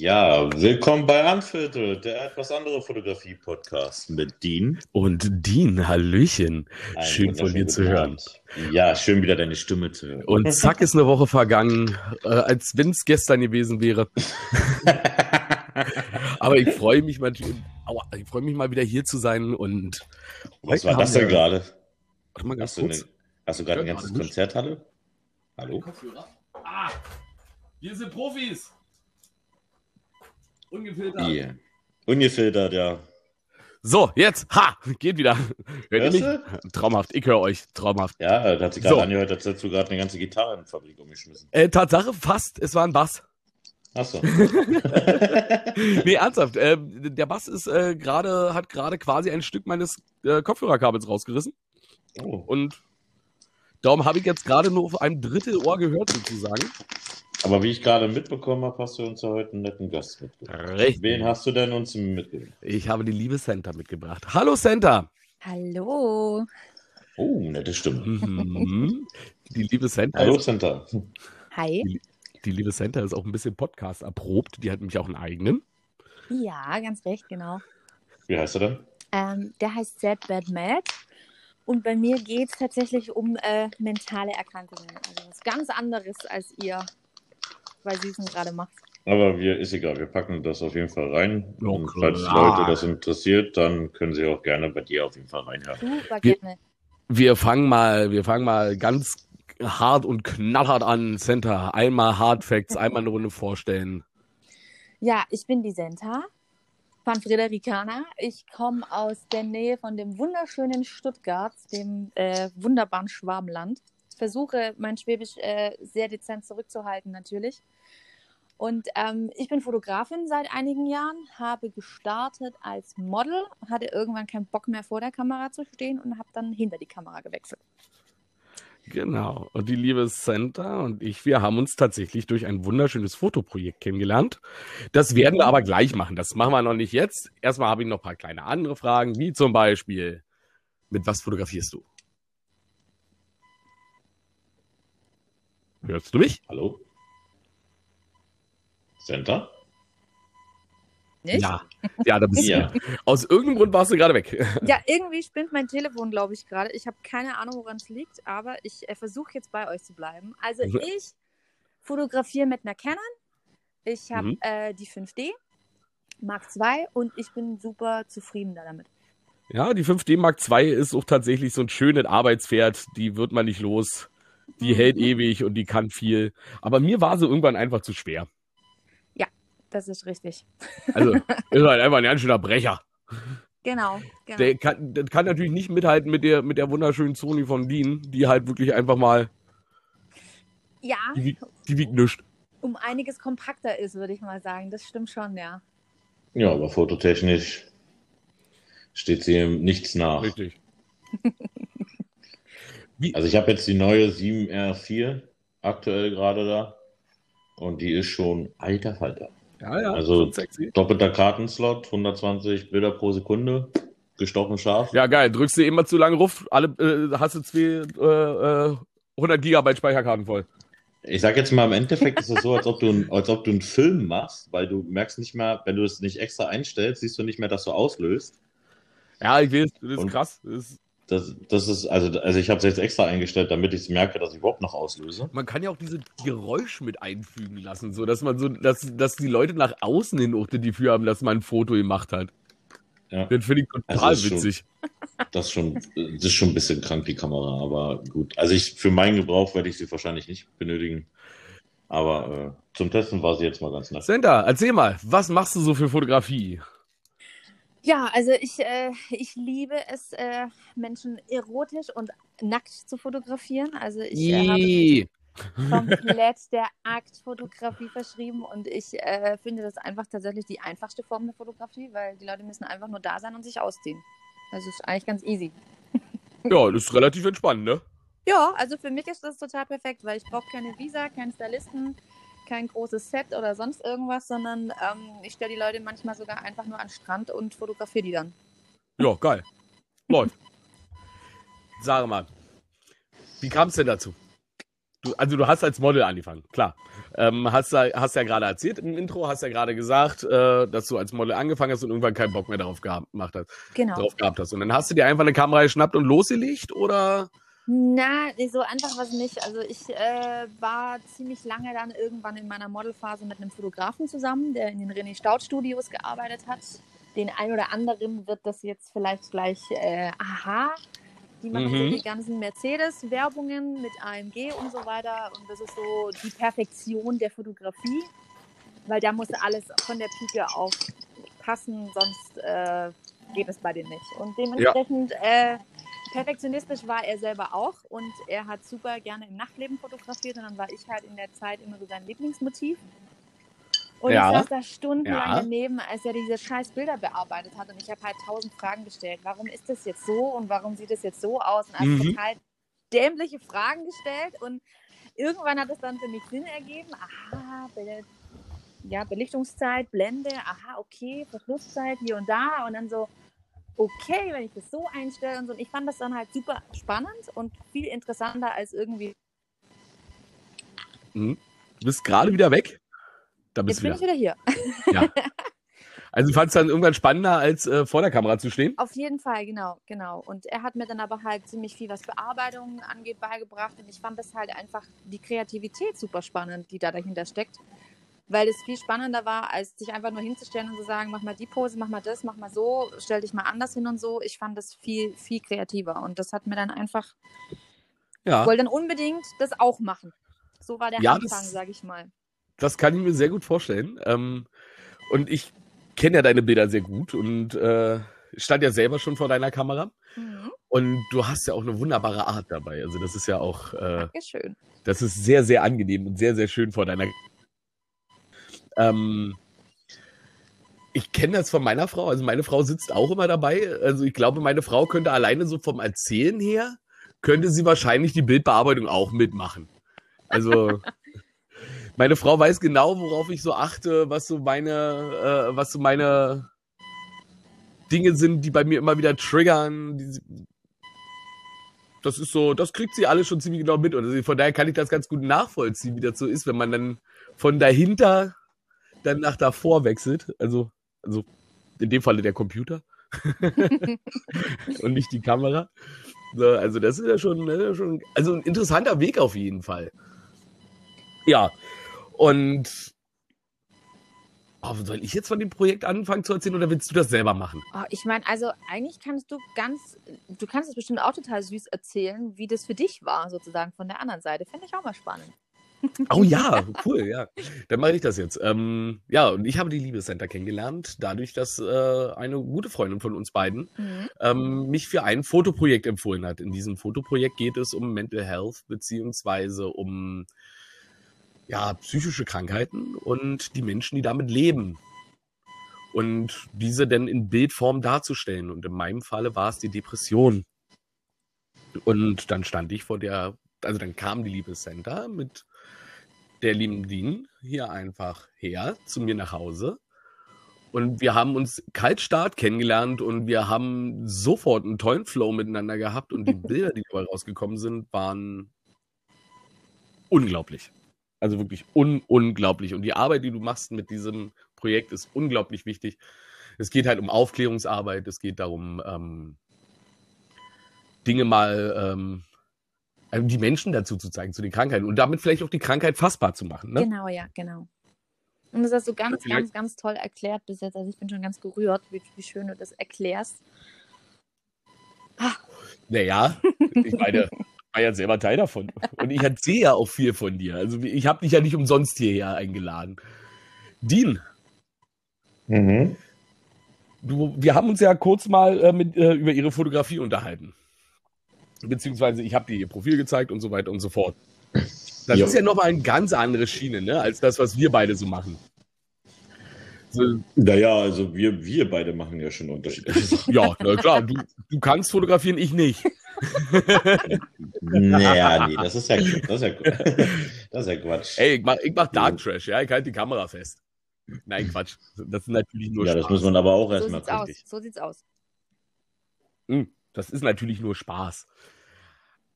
Ja, willkommen bei Anviertel, der etwas andere Fotografie-Podcast mit Dean. Und Dean, Hallöchen. Ein Schön von dir zu hören. Abend. Ja, schön wieder deine Stimme zu hören. Und zack ist eine Woche vergangen, äh, als wenn es gestern gewesen wäre. Aber ich freue mich mal, aua, ich freue mich mal wieder hier zu sein und Was war das denn wir- gerade? Warte mal ganz Hast du, kurz. eine, hast du gerade ein ganzes. Konzerthalle? Hallo? Kopfhörer. Ah, wir sind Profis. Ungefiltert. Yeah. Ungefiltert, ja. So, jetzt, ha, geht wieder. Hört mich? Traumhaft, ich höre euch, traumhaft. Ja, da hat sich gerade So. angehört, hättest du gerade eine ganze Gitarrenfabrik umgeschmissen. Äh, Tatsache, fast, es war ein Bass. Achso. nee, ernsthaft. Äh, der Bass ist äh, gerade, hat gerade quasi ein Stück meines äh, Kopfhörerkabels rausgerissen. Oh. Und darum habe ich jetzt gerade nur auf einem Drittel Ohr gehört, sozusagen. Aber wie ich gerade mitbekommen habe, hast du uns ja heute einen netten Gast mitgebracht. Richtig. Wen hast du denn uns mitgebracht? Ich habe die liebe Santa mitgebracht. Hallo Santa. Hallo. Oh, nette Stimme. Mhm. Die liebe Santa Hallo, Santa. Hi. die liebe Santa ist auch ein bisschen Podcast erprobt. Die hat nämlich auch einen eigenen. Ja, ganz recht, genau. Wie heißt er denn? Ähm, der heißt Sad Bad Mad. Und bei mir geht es tatsächlich um äh, mentale Erkrankungen. Also was ganz anderes, als ihr bei Süßen gerade macht. Aber wir, ist egal, wir packen das auf jeden Fall rein. Ja, Und falls. Leute das interessiert, dann können sie auch gerne bei dir auf jeden Fall reinhören. Super Wir- gerne. Wir fangen mal, wir fangen mal ganz hart und knallhart an. Santa, einmal Hard Facts, einmal eine Runde vorstellen. Ja, ich bin die Senta von Fredericana. Ich komme aus der Nähe von dem wunderschönen Stuttgart, dem äh, wunderbaren Schwabenland. Versuche mein Schwäbisch äh, sehr dezent zurückzuhalten, natürlich. Und ähm, ich bin Fotografin seit einigen Jahren, habe gestartet als Model, hatte irgendwann keinen Bock mehr vor der Kamera zu stehen und habe dann hinter die Kamera gewechselt. Genau. Und die liebe Santa und ich, wir haben uns tatsächlich durch ein wunderschönes Fotoprojekt kennengelernt. Das werden wir aber gleich machen. Das machen wir noch nicht jetzt. Erstmal habe ich noch ein paar kleine andere Fragen, wie zum Beispiel, mit was fotografierst du? Hörst du mich? Hallo? Santa? Nicht? Ja. Ja, da bist Ja. du. Aus irgendeinem Grund warst du gerade weg. Ja, irgendwie spinnt mein Telefon, glaube ich, gerade. Ich habe keine Ahnung, woran es liegt, aber ich äh, versuche jetzt bei euch zu bleiben. Also Mhm. ich fotografiere mit einer Canon. Ich habe Mhm. äh, die 5D Mark II und ich bin super zufrieden da damit. Ja, die 5D Mark II ist auch tatsächlich so ein schönes Arbeitspferd. Die wird man nicht los. Die hält Mhm. ewig und die kann viel. Aber mir war sie irgendwann einfach zu schwer. Das ist richtig. Also, ist halt einfach ein ganz schöner Brecher. Genau, genau. Der kann, der kann natürlich nicht mithalten mit der, mit der wunderschönen Sony von Dean, die halt wirklich einfach mal, ja, die, wiegt- die wiegt nichts. um einiges kompakter ist, würde ich mal sagen. Das stimmt schon, ja. Ja, aber fototechnisch steht sie ihm nichts nach. Richtig. Also ich habe jetzt die neue 7R4 aktuell gerade da. Und die ist schon alter Falter. Ja, ja, Also- schon sexy. Doppelter Kartenslot, 120 Bilder pro Sekunde, gestochen scharf. Ja, geil. Drückst du immer zu lange ruf, alle, äh, hast du zwei, äh, äh, 100 Gigabyte Speicherkarten voll. Ich sag jetzt mal, im Endeffekt ist es so, als ob, du, ein- als ob du einen Film machst, weil du merkst nicht mehr, wenn du es nicht extra einstellst, siehst du nicht mehr, dass du auslöst. Ja, ich weiß, das ist Und- krass. Das ist, Das, das ist, also, also ich habe es jetzt extra eingestellt, damit ich merke, dass ich überhaupt noch auslöse. man kann ja auch diese Geräusch mit einfügen lassen, so dass man so, dass, dass die Leute nach außen hin auch das Gefühl haben, dass man ein Foto gemacht hat. Ja. Das finde ich total Also ist schon- witzig. Das ist schon, das ist schon ein bisschen krank, die Kamera, aber gut. Also ich, für meinen Gebrauch werde ich sie wahrscheinlich nicht benötigen. Aber äh, zum Testen war sie jetzt mal ganz nett. Senta, erzähl mal, was machst du so für Fotografie? Ja, also ich, äh, ich liebe es, äh, Menschen erotisch und nackt zu fotografieren. Also ich äh, habe komplett der Aktfotografie verschrieben und ich äh, finde das einfach tatsächlich die einfachste Form der Fotografie, weil die Leute müssen einfach nur da sein und sich ausziehen. Das ist eigentlich ganz easy. Ja, das ist relativ entspannt, ne? Ja, also für mich ist das total perfekt, weil ich brauche keine Visa, keinen Stylisten, kein großes Set oder sonst irgendwas, sondern ähm, ich stelle die Leute manchmal sogar einfach nur an den Strand und fotografiere die dann. Ja, geil. Läuft. Sag mal, wie kam es denn dazu? du, also du hast als Model angefangen, klar. Ähm, hast, hast ja gerade erzählt im Intro, hast ja gerade gesagt, äh, dass du als Model angefangen hast und irgendwann keinen Bock mehr darauf gehabt hast. Genau. Darauf gehabt hast. Und dann hast du dir einfach eine Kamera geschnappt und losgelegt oder? Na, so einfach was nicht. Also ich äh, war ziemlich lange dann irgendwann in meiner Modelphase mit einem Fotografen zusammen, der in den René Staud Studios gearbeitet hat. Den ein oder anderen wird das jetzt vielleicht gleich äh, aha die machen mhm. so die ganzen Mercedes-Werbungen mit AMG und so weiter. Und das ist so die Perfektion der Fotografie, weil da muss alles von der Pike auf passen, sonst äh, geht es bei denen nicht. Und dementsprechend ja. Perfektionistisch war er selber auch und er hat super gerne im Nachtleben fotografiert und dann war ich halt in der Zeit immer so sein Lieblingsmotiv. Und ja. ich saß da stundenlang ja. daneben, als er diese scheiß Bilder bearbeitet hat. Und ich habe halt tausend Fragen gestellt. Warum ist das jetzt so und warum sieht es jetzt so aus? Und also mhm. total dämliche Fragen gestellt. Und irgendwann hat es dann für mich Sinn ergeben. Aha, ja, Belichtungszeit, Blende, aha, okay, Verschlusszeit hier und da. Und dann so, okay, wenn ich das so einstelle und so. Und ich fand das dann halt super spannend und viel interessanter als irgendwie. Mhm. Du bist gerade wieder weg. Da bist Jetzt bin wieder. ich wieder hier. Ja. Also du fandest dann irgendwann spannender, als äh, vor der Kamera zu stehen? Auf jeden Fall, genau, genau. Und er hat mir dann aber halt ziemlich viel, was Bearbeitung angeht, beigebracht. Und ich fand das halt einfach die Kreativität super spannend, die da dahinter steckt. Weil es viel spannender war, als sich einfach nur hinzustellen und zu sagen, mach mal die Pose, mach mal das, mach mal so, stell dich mal anders hin und so. Ich fand das viel, viel kreativer. Und das hat mir dann einfach, ja. ich wollte dann unbedingt das auch machen. So war der ja, Anfang, sag ich mal. Das kann ich mir sehr gut vorstellen. Ähm, und ich kenne ja deine Bilder sehr gut und äh, stand ja selber schon vor deiner Kamera. Mhm. Und du hast ja auch eine wunderbare Art dabei. Also das ist ja auch. Äh, Dankeschön. Das ist sehr, sehr angenehm und sehr, sehr schön vor deiner. Ähm, ich kenne das von meiner Frau. Also meine Frau sitzt auch immer dabei. Also ich glaube, meine Frau könnte alleine so vom Erzählen her, könnte sie wahrscheinlich die Bildbearbeitung auch mitmachen. Also meine Frau weiß genau, worauf ich so achte, was so meine, äh, was so meine Dinge sind, die bei mir immer wieder triggern. Die, das ist so, das kriegt sie alle schon ziemlich genau mit. Und also von daher kann ich das ganz gut nachvollziehen, wie das so ist, wenn man dann von dahinter dann nach davor wechselt. Also, also in dem Falle der Computer und nicht die Kamera. So, also das ist ja schon, ja schon, also ein interessanter Weg auf jeden Fall. Ja, und oh, soll ich jetzt von dem Projekt anfangen zu erzählen oder willst du das selber machen? Oh, ich meine, also eigentlich kannst du ganz, du kannst es bestimmt auch total süß erzählen, wie das für dich war, sozusagen von der anderen Seite. Fände ich auch mal spannend. Oh ja, cool, ja. Dann mache ich das jetzt. Ähm, ja, und ich habe die Liebescenter kennengelernt, dadurch, dass äh, eine gute Freundin von uns beiden mhm. ähm, mich für ein Fotoprojekt empfohlen hat. In diesem Fotoprojekt geht es um Mental Health beziehungsweise um ja, psychische Krankheiten und die Menschen, die damit leben. Und diese denn in Bildform darzustellen. Und in meinem Falle war es die Depression. Und dann stand ich vor der, also dann kam die liebe Center mit der lieben Dean hier einfach her zu mir nach Hause. Und wir haben uns kaltstart kennengelernt und wir haben sofort einen tollen Flow miteinander gehabt und die Bilder, die dabei rausgekommen sind, waren unglaublich. Also wirklich un unglaublich. Und die Arbeit, die du machst mit diesem Projekt, ist unglaublich wichtig. Es geht halt um Aufklärungsarbeit, es geht darum, ähm, Dinge mal, ähm, die Menschen dazu zu zeigen, zu den Krankheiten und damit vielleicht auch die Krankheit fassbar zu machen. Ne? Genau, ja, genau. Und das hast du ganz, ja. ganz, ganz toll erklärt bis jetzt. Also ich bin schon ganz gerührt, wie, wie schön du das erklärst. Ah. Naja, ich meine, war ja selber Teil davon. Und ich erzähle ja auch viel von dir. Also ich habe dich ja nicht umsonst hierher eingeladen. Dean. Mhm. Du, wir haben uns ja kurz mal äh, mit, äh, über ihre Fotografie unterhalten. Beziehungsweise ich habe dir ihr Profil gezeigt und so weiter und so fort. Das jo. ist ja nochmal eine ganz andere Schiene, ne, als das, was wir beide so machen. So. Naja, also wir, wir beide machen ja schon Unterschiede. ja, na klar, du, du kannst fotografieren, ich nicht naja, nee, das ist ja, das ist ja, das ist ja Quatsch. Ey, ich mach, ich mach Dark Trash, ja, ich halte die Kamera fest. Nein, Quatsch. Das ist natürlich nur ja, Spaß. Ja, das muss man aber auch erstmal so richtig. Aus. So sieht's aus. Hm, das ist natürlich nur Spaß.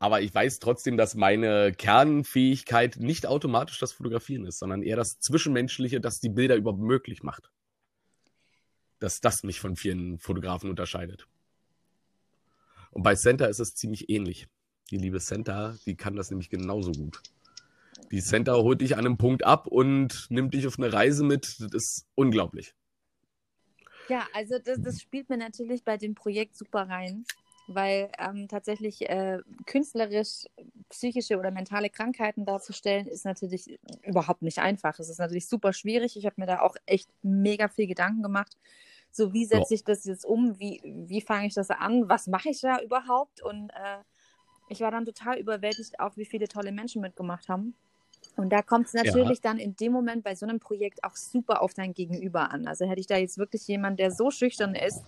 Aber ich weiß trotzdem, dass meine Kernfähigkeit nicht automatisch das Fotografieren ist, sondern eher das Zwischenmenschliche, das die Bilder überhaupt möglich macht. Dass das mich von vielen Fotografen unterscheidet. Und bei Center ist es ziemlich ähnlich. Die liebe Center, die kann das nämlich genauso gut. Die Center holt dich an einem Punkt ab und nimmt dich auf eine Reise mit. Das ist unglaublich. Ja, also das, das spielt mir natürlich bei dem Projekt super rein, weil ähm, tatsächlich äh, künstlerisch psychische oder mentale Krankheiten darzustellen, ist natürlich überhaupt nicht einfach. Es ist natürlich super schwierig. Ich habe mir da auch echt mega viel Gedanken gemacht. So, wie setze ich das jetzt um? Wie, wie fange ich das an? Was mache ich da überhaupt? Und äh, ich war dann total überwältigt, auch wie viele tolle Menschen mitgemacht haben. Und da kommt es natürlich ja. dann in dem Moment bei so einem Projekt auch super auf dein Gegenüber an. Also hätte ich da jetzt wirklich jemanden, der so schüchtern ist,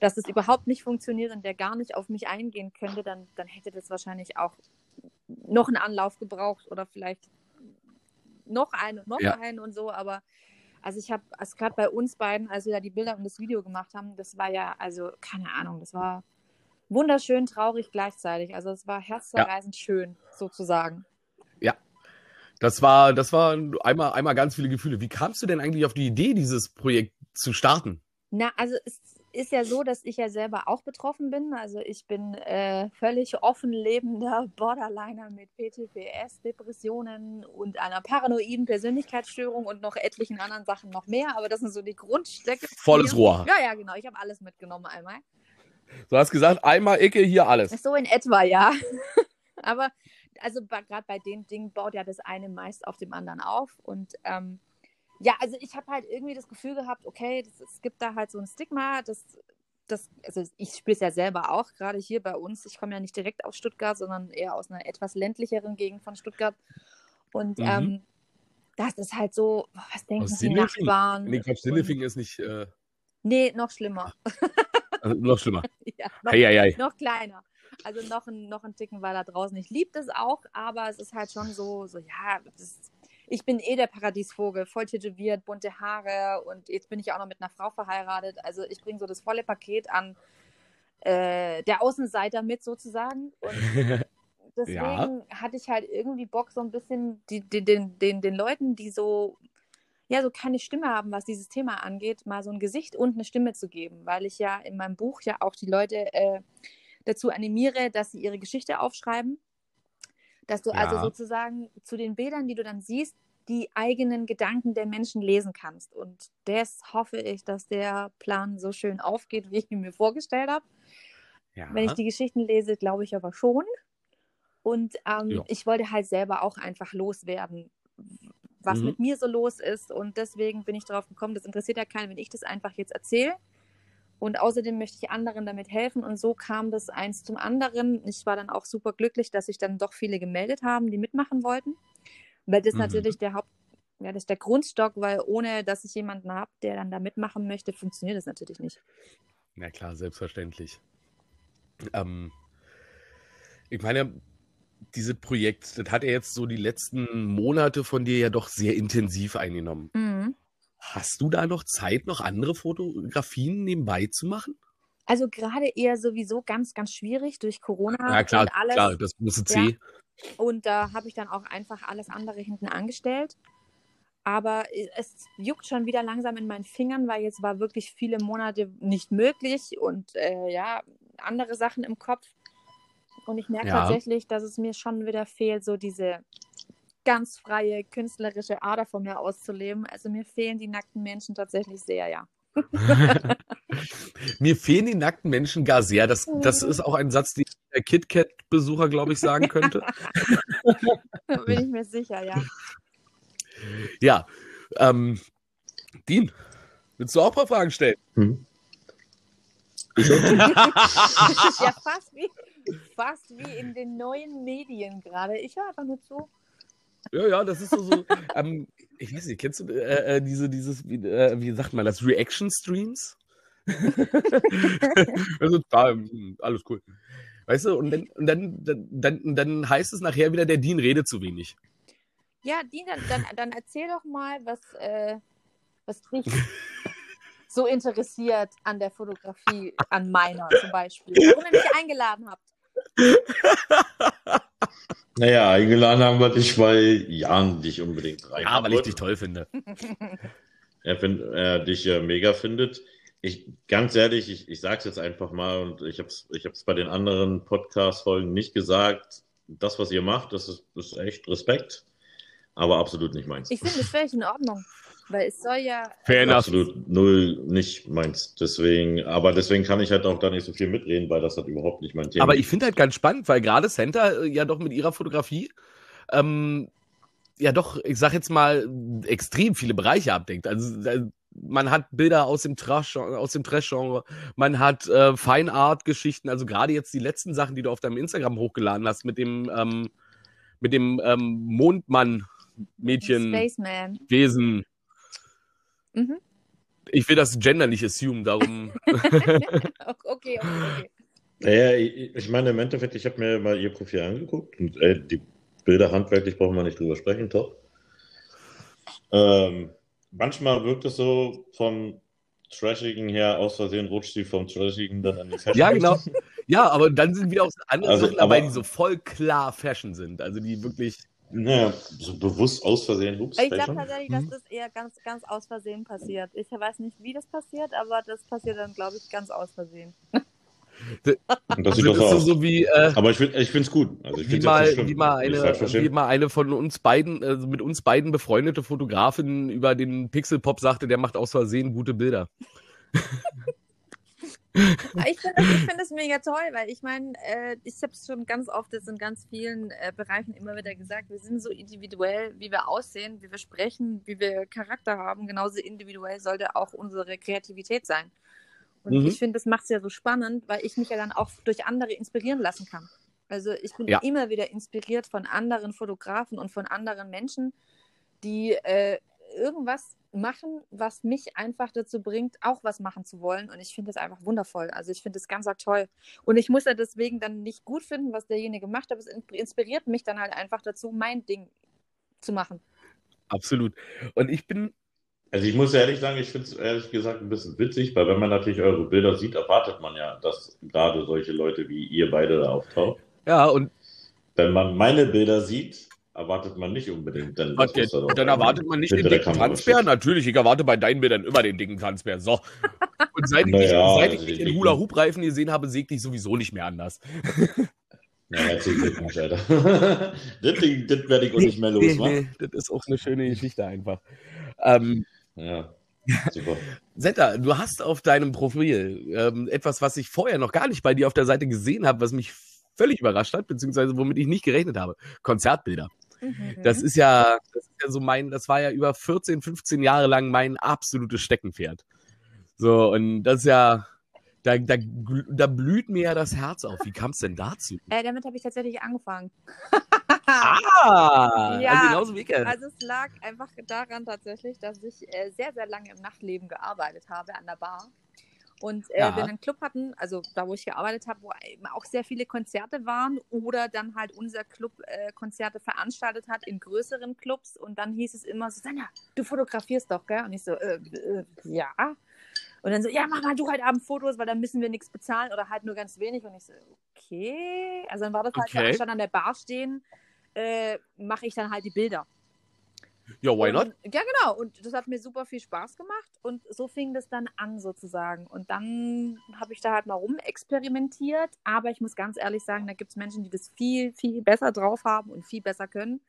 dass es überhaupt nicht funktioniert und der gar nicht auf mich eingehen könnte, dann, dann hätte das wahrscheinlich auch noch einen Anlauf gebraucht oder vielleicht noch einen und noch ja. einen und so. Aber also ich habe, also gerade bei uns beiden, als wir da die Bilder und das Video gemacht haben, das war ja, also keine Ahnung, das war wunderschön, traurig gleichzeitig. Also es war herzzerreißend ja. schön, sozusagen. Ja, das war, das war einmal, einmal ganz viele Gefühle. Wie kamst du denn eigentlich auf die Idee, dieses Projekt zu starten? Na, also es ist ja so, dass ich ja selber auch betroffen bin. Also ich bin äh, völlig offen lebender Borderliner mit PTPS, Depressionen und einer paranoiden Persönlichkeitsstörung und noch etlichen anderen Sachen noch mehr. Aber das sind so die Grundstücke. Volles Rohr. Ja, ja, genau. Ich habe alles mitgenommen einmal. Du hast gesagt, einmal Icke, hier alles. So in etwa, ja. Aber also gerade bei den Dingen baut ja das eine meist auf dem anderen auf. Und ähm, ja, also ich habe halt irgendwie das Gefühl gehabt, okay, das, es gibt da halt so ein Stigma, das, das, also ich spüre es ja selber auch, gerade hier bei uns. Ich komme ja nicht direkt aus Stuttgart, sondern eher aus einer etwas ländlicheren Gegend von Stuttgart. Und mhm. ähm, das ist halt so, was denken die Nachbarn? Nee, ich glaube, Sinnefing ist nicht. Äh... Nee, noch schlimmer. Also, noch schlimmer. ja, noch, ei, ei, ei. noch kleiner. Also noch ein, noch ein Ticken weiter draußen. Ich liebe das auch, aber es ist halt schon so, so ja, ist, ich bin eh der Paradiesvogel, voll tätowiert, bunte Haare und jetzt bin ich auch noch mit einer Frau verheiratet. Also ich bringe so das volle Paket an äh, der Außenseiter mit sozusagen. Und deswegen ja. hatte ich halt irgendwie Bock, so ein bisschen die, die, den, den, den Leuten, die so ja, so keine Stimme haben, was dieses Thema angeht, mal so ein Gesicht und eine Stimme zu geben, weil ich ja in meinem Buch ja auch die Leute äh, dazu animiere, dass sie ihre Geschichte aufschreiben. Dass du also ja. also sozusagen zu den Bildern, die du dann siehst, die eigenen Gedanken der Menschen lesen kannst. Und das hoffe ich, dass der Plan so schön aufgeht, wie ich ihn mir vorgestellt habe. Ja. Wenn ich die Geschichten lese, glaube ich aber schon. Und ähm, ich wollte halt selber auch einfach loswerden, was mhm. mit mir so los ist. Und deswegen bin ich darauf gekommen, das interessiert ja keinen, wenn ich das einfach jetzt erzähle. Und außerdem möchte ich anderen damit helfen. Und so kam das eins zum anderen. Ich war dann auch super glücklich, dass sich dann doch viele gemeldet haben, die mitmachen wollten. Weil das mhm. natürlich der Haupt, ja, das ist der Grundstock, weil ohne dass ich jemanden habe, der dann da mitmachen möchte, funktioniert das natürlich nicht. Na klar, selbstverständlich. Ähm, ich meine, dieses Projekt, das hat er jetzt so die letzten Monate von dir ja doch sehr intensiv eingenommen. Mhm. Hast du da noch Zeit, noch andere Fotografien nebenbei zu machen? Also gerade eher sowieso ganz, ganz schwierig durch Corona. Ja, klar, und alles. klar das große C. Ja. Und da habe ich dann auch einfach alles andere hinten angestellt. Aber es juckt schon wieder langsam in meinen Fingern, weil jetzt war wirklich viele Monate nicht möglich und äh, ja, andere Sachen im Kopf. Und ich merke ja. tatsächlich, dass es mir schon wieder fehlt, so diese ganz freie künstlerische Ader von mir auszuleben. Also mir fehlen die nackten Menschen tatsächlich sehr, ja. mir fehlen die nackten Menschen gar sehr. Das, das ist auch ein Satz, den der KitKat-Besucher, glaube ich, sagen könnte. da bin ich mir sicher, ja. Ja. Ähm, Dean, willst du auch ein paar Fragen stellen? Hm. ja, fast wie, fast wie in den neuen Medien gerade. Ich höre einfach nur zu. Ja, ja, das ist so, so ähm, ich weiß nicht, kennst du äh, äh, diese, dieses, wie, äh, wie sagt man das, Reaction-Streams? also, da, alles cool. Weißt du, und dann, und dann, dann, dann heißt es nachher wieder, der Dean redet zu wenig. Ja, Dean, dann, dann, dann erzähl doch mal, was, äh, was dich so interessiert an der Fotografie, an meiner zum Beispiel. Warum ihr mich eingeladen habt. Naja, eingeladen haben wir dich, weil Jan dich unbedingt rein Ja, weil ich dich toll finde. er, find, er dich äh, mega findet. Ich, ganz ehrlich, ich, ich sage es jetzt einfach mal und ich habe es ich hab's bei den anderen Podcast-Folgen nicht gesagt. Das, was ihr macht, das ist, ist echt Respekt, aber absolut nicht meins. Ich finde, das völlig in Ordnung. Weil es soll ja. Fair enough. Absolut null nicht meins. Deswegen, aber deswegen kann ich halt auch da nicht so viel mitreden, weil das halt überhaupt nicht mein Thema Aber ich finde halt ganz spannend, weil gerade Center äh, ja doch mit ihrer Fotografie ähm, ja doch, ich sag jetzt mal, extrem viele Bereiche abdenkt. Also äh, man hat Bilder aus dem Trash, aus dem Trash-Genre, man hat äh, Fine Art-Geschichten, also gerade jetzt die letzten Sachen, die du auf deinem Instagram hochgeladen hast, mit dem ähm, mit dem ähm, Mondmann-Mädchen, Spaceman. Wesen. Mhm. Ich will das Gender nicht assumen, darum. okay, okay, okay. Naja, ich, meine, im Endeffekt, ich habe mir mal ihr Profil angeguckt und ey, die Bilder handwerklich brauchen wir nicht drüber sprechen, top. Ähm, manchmal wirkt es so vom Trashigen her, aus Versehen rutscht sie vom Trashigen dann an die Fashion. Ja, genau. Ja, aber dann sind wieder auch andere Also, Sachen dabei, aber- die so voll klar Fashion sind. Also die wirklich. Naja, so bewusst aus Versehen, ups, Ich glaube tatsächlich, Mhm. dass das eher ganz, ganz aus Versehen passiert. Ich weiß nicht, wie das passiert, aber das passiert dann, glaube ich, ganz aus Versehen. Das sieht Also doch das aus. so wie, äh, Aber ich, find- ich finde es gut. Also ich wie, mal, wie, mal eine, wie mal eine von uns beiden, also mit uns beiden befreundete Fotografin über den Pixelpop sagte, der macht aus Versehen gute Bilder. Ich finde das, find das mega toll, weil ich meine, äh, ich habe es schon ganz oft jetzt in ganz vielen äh, Bereichen immer wieder gesagt, wir sind so individuell, wie wir aussehen, wie wir sprechen, wie wir Charakter haben. Genauso individuell sollte auch unsere Kreativität sein. Und Mhm. ich finde, das macht es ja so spannend, weil ich mich ja dann auch durch andere inspirieren lassen kann. Also ich bin Ja. immer wieder inspiriert von anderen Fotografen und von anderen Menschen, die äh, irgendwas machen, was mich einfach dazu bringt, auch was machen zu wollen. Und ich finde das einfach wundervoll. Also ich finde das ganz arg toll. Und ich muss ja deswegen dann nicht gut finden, was derjenige macht, aber es in- inspiriert mich dann halt einfach dazu, mein Ding zu machen. Absolut. Und ich bin, Also ich muss ehrlich sagen, ich finde es ehrlich gesagt ein bisschen witzig, weil wenn man natürlich eure Bilder sieht, erwartet man ja, dass gerade solche Leute wie ihr beide da auftauchen. ja, und Wenn man meine Bilder sieht, erwartet man nicht unbedingt, das okay, dann erwartet man nicht den dicken stehen. Natürlich, ich erwarte bei deinen Bildern immer den dicken Transfer. So. Und seit ich, Naja, dich- seit ich dich in Hula-Hoop-Reifen gesehen habe, sehe ich dich sowieso nicht mehr anders. Ja, erzähl dir nicht, Alter. das Ding, das werde ich auch nicht mehr los, nee, nee, das ist auch eine schöne Geschichte einfach. Ähm, Ja, super. Setta, du hast auf deinem Profil ähm, etwas, was ich vorher noch gar nicht bei dir auf der Seite gesehen habe, was mich völlig überrascht hat, beziehungsweise womit ich nicht gerechnet habe. Konzertbilder. Mhm. Das ist ja, das ist ja so mein, das war ja über 14, 15 Jahre lang mein absolutes Steckenpferd. So, und das ist ja, da, da, da blüht mir ja das Herz auf. Wie kam es denn dazu? äh, damit habe ich tatsächlich angefangen. Ah, Ja, also genauso wie ich. Also es lag einfach daran tatsächlich, dass ich äh, sehr, sehr lange im Nachtleben gearbeitet habe an der Bar. Und äh, Ja. wir einen Club hatten, also da, wo ich gearbeitet habe, wo eben auch sehr viele Konzerte waren oder dann halt unser Club äh, Konzerte veranstaltet hat in größeren Clubs und dann hieß es immer so, Sanja, du fotografierst doch, gell? Und ich so, äh, äh, ja. Und dann so, ja, mach mal du heute Abend Fotos, weil dann müssen wir nichts bezahlen oder halt nur ganz wenig. Und ich so, okay. Also dann war das halt so, Okay. anstatt an der Bar stehen, äh, mache ich dann halt die Bilder. Ja, why not? Und, ja, genau. Und das hat mir super viel Spaß gemacht. Und so fing das dann an, sozusagen. Und dann habe ich da halt mal rumexperimentiert. Aber ich muss ganz ehrlich sagen, da gibt es Menschen, die das viel, viel besser drauf haben und viel besser können.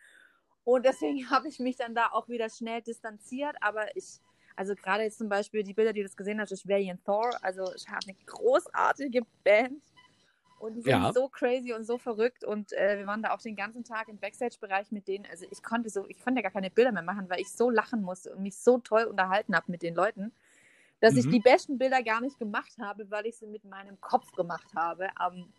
Und deswegen habe ich mich dann da auch wieder schnell distanziert. Aber ich, also gerade jetzt zum Beispiel die Bilder, die du das gesehen hast, ist Valiant Thor. Also ich habe eine großartige Band. Und die sind Ja. so crazy und so verrückt. Und äh, wir waren da auch den ganzen Tag im Backstage-Bereich mit denen. Also ich konnte so, ich konnte ja gar keine Bilder mehr machen, weil ich so lachen musste und mich so toll unterhalten habe mit den Leuten, dass ich Mhm. die besten Bilder gar nicht gemacht habe, weil ich sie mit meinem Kopf gemacht habe. Ähm,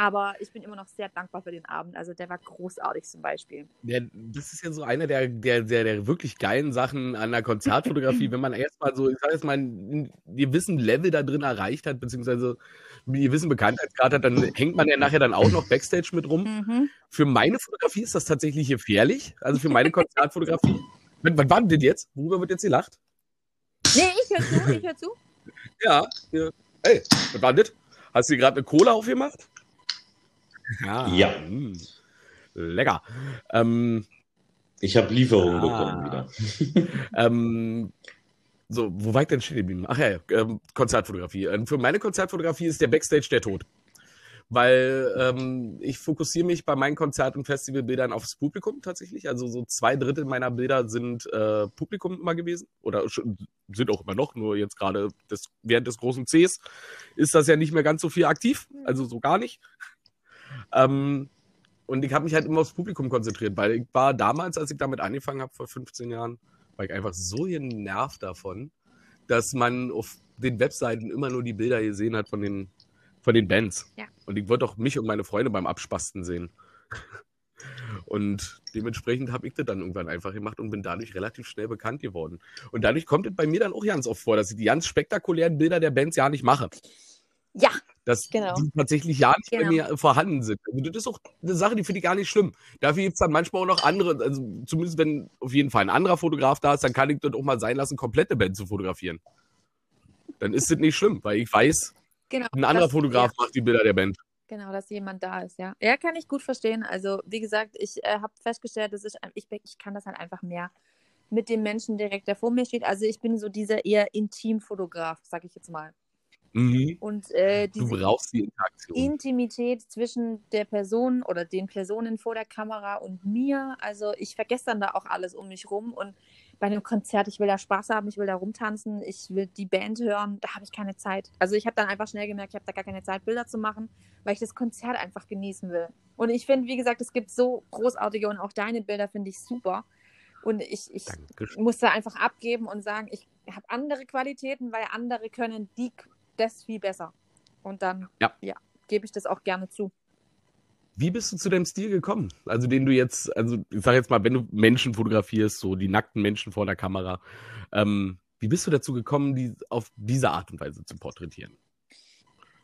aber ich bin immer noch sehr dankbar für den Abend. Also der war großartig zum Beispiel. Der, das ist ja so einer der, der, der, der wirklich geilen Sachen an der Konzertfotografie, wenn man erstmal so, ich sag jetzt mal, einen gewissen Level da drin erreicht hat, beziehungsweise einen gewissen Bekanntheitsgrad hat, dann hängt man ja nachher dann auch noch Backstage mit rum. Für meine Fotografie ist das tatsächlich gefährlich. Also für meine Konzertfotografie. Wann, wann war denn das jetzt? Worüber wird jetzt gelacht? Nee, ich höre zu, ich höre zu. Ja. ja. Hey, was war denn das? Hast du dir gerade eine Cola aufgemacht? Ja. Ja. mm, lecker. Ähm, Ich habe Lieferungen Ah. bekommen wieder. ähm, so, wo war ich denn stehen geblieben? Ach ja, ähm, Konzertfotografie. Ähm, für meine Konzertfotografie ist der Backstage der Tod. Weil ähm, ich fokussiere mich bei meinen Konzert- und Festivalbildern aufs Publikum tatsächlich. Also so zwei Drittel meiner Bilder sind äh, Publikum immer gewesen. Oder sind auch immer noch, nur jetzt gerade während des großen Cs ist das ja nicht mehr ganz so viel aktiv. Also so gar nicht. Ähm, und ich habe mich halt immer aufs Publikum konzentriert, weil ich war damals, als ich damit angefangen habe, vor 15 Jahren, war ich einfach so genervt davon, dass man auf den Webseiten immer nur die Bilder gesehen hat von den, von den Bands. Ja. Und ich wollte auch mich und meine Freunde beim Abspasten sehen. Und dementsprechend habe ich das dann irgendwann einfach gemacht und bin dadurch relativ schnell bekannt geworden. Und dadurch kommt es bei mir dann auch ganz oft vor, dass ich die ganz spektakulären Bilder der Bands ja nicht mache. Ja, Dass Genau. die tatsächlich ja nicht bei Genau. mir vorhanden sind. Also das ist auch eine Sache, die finde ich gar nicht schlimm. Dafür gibt es dann manchmal auch noch andere, also zumindest wenn auf jeden Fall ein anderer Fotograf da ist, dann kann ich dort auch mal sein lassen, komplette Band zu fotografieren. Dann ist das nicht schlimm, weil ich weiß, genau. ein anderer das- Fotograf macht die Bilder der Band. Genau, dass jemand da ist, ja. Ja, kann ich gut verstehen. Also, wie gesagt, ich äh, habe festgestellt, dass ich, ich, ich kann das halt einfach mehr mit dem Menschen direkt, der vor mir steht. Also, ich bin so dieser eher Intimfotograf, sag ich jetzt mal. Mhm. Und äh, Du diese brauchst die. Intimität zwischen der Person oder den Personen vor der Kamera und mir. Also ich vergesse dann da auch alles um mich rum. Und bei einem Konzert, ich will da Spaß haben, ich will da rumtanzen, ich will die Band hören, da habe ich keine Zeit. Also ich habe dann einfach schnell gemerkt, ich habe da gar keine Zeit, Bilder zu machen, weil ich das Konzert einfach genießen will. Und ich finde, wie gesagt, es gibt so großartige und auch deine Bilder finde ich super. Und ich, ich Dankeschön. muss da einfach abgeben und sagen, ich habe andere Qualitäten, weil andere können die das viel besser. Und dann Ja. gebe ich das auch gerne zu. Wie bist du zu deinem Stil gekommen? Also den du jetzt, also ich sag jetzt mal, wenn du Menschen fotografierst, so die nackten Menschen vor der Kamera, ähm, wie bist du dazu gekommen, die auf diese Art und Weise zu porträtieren?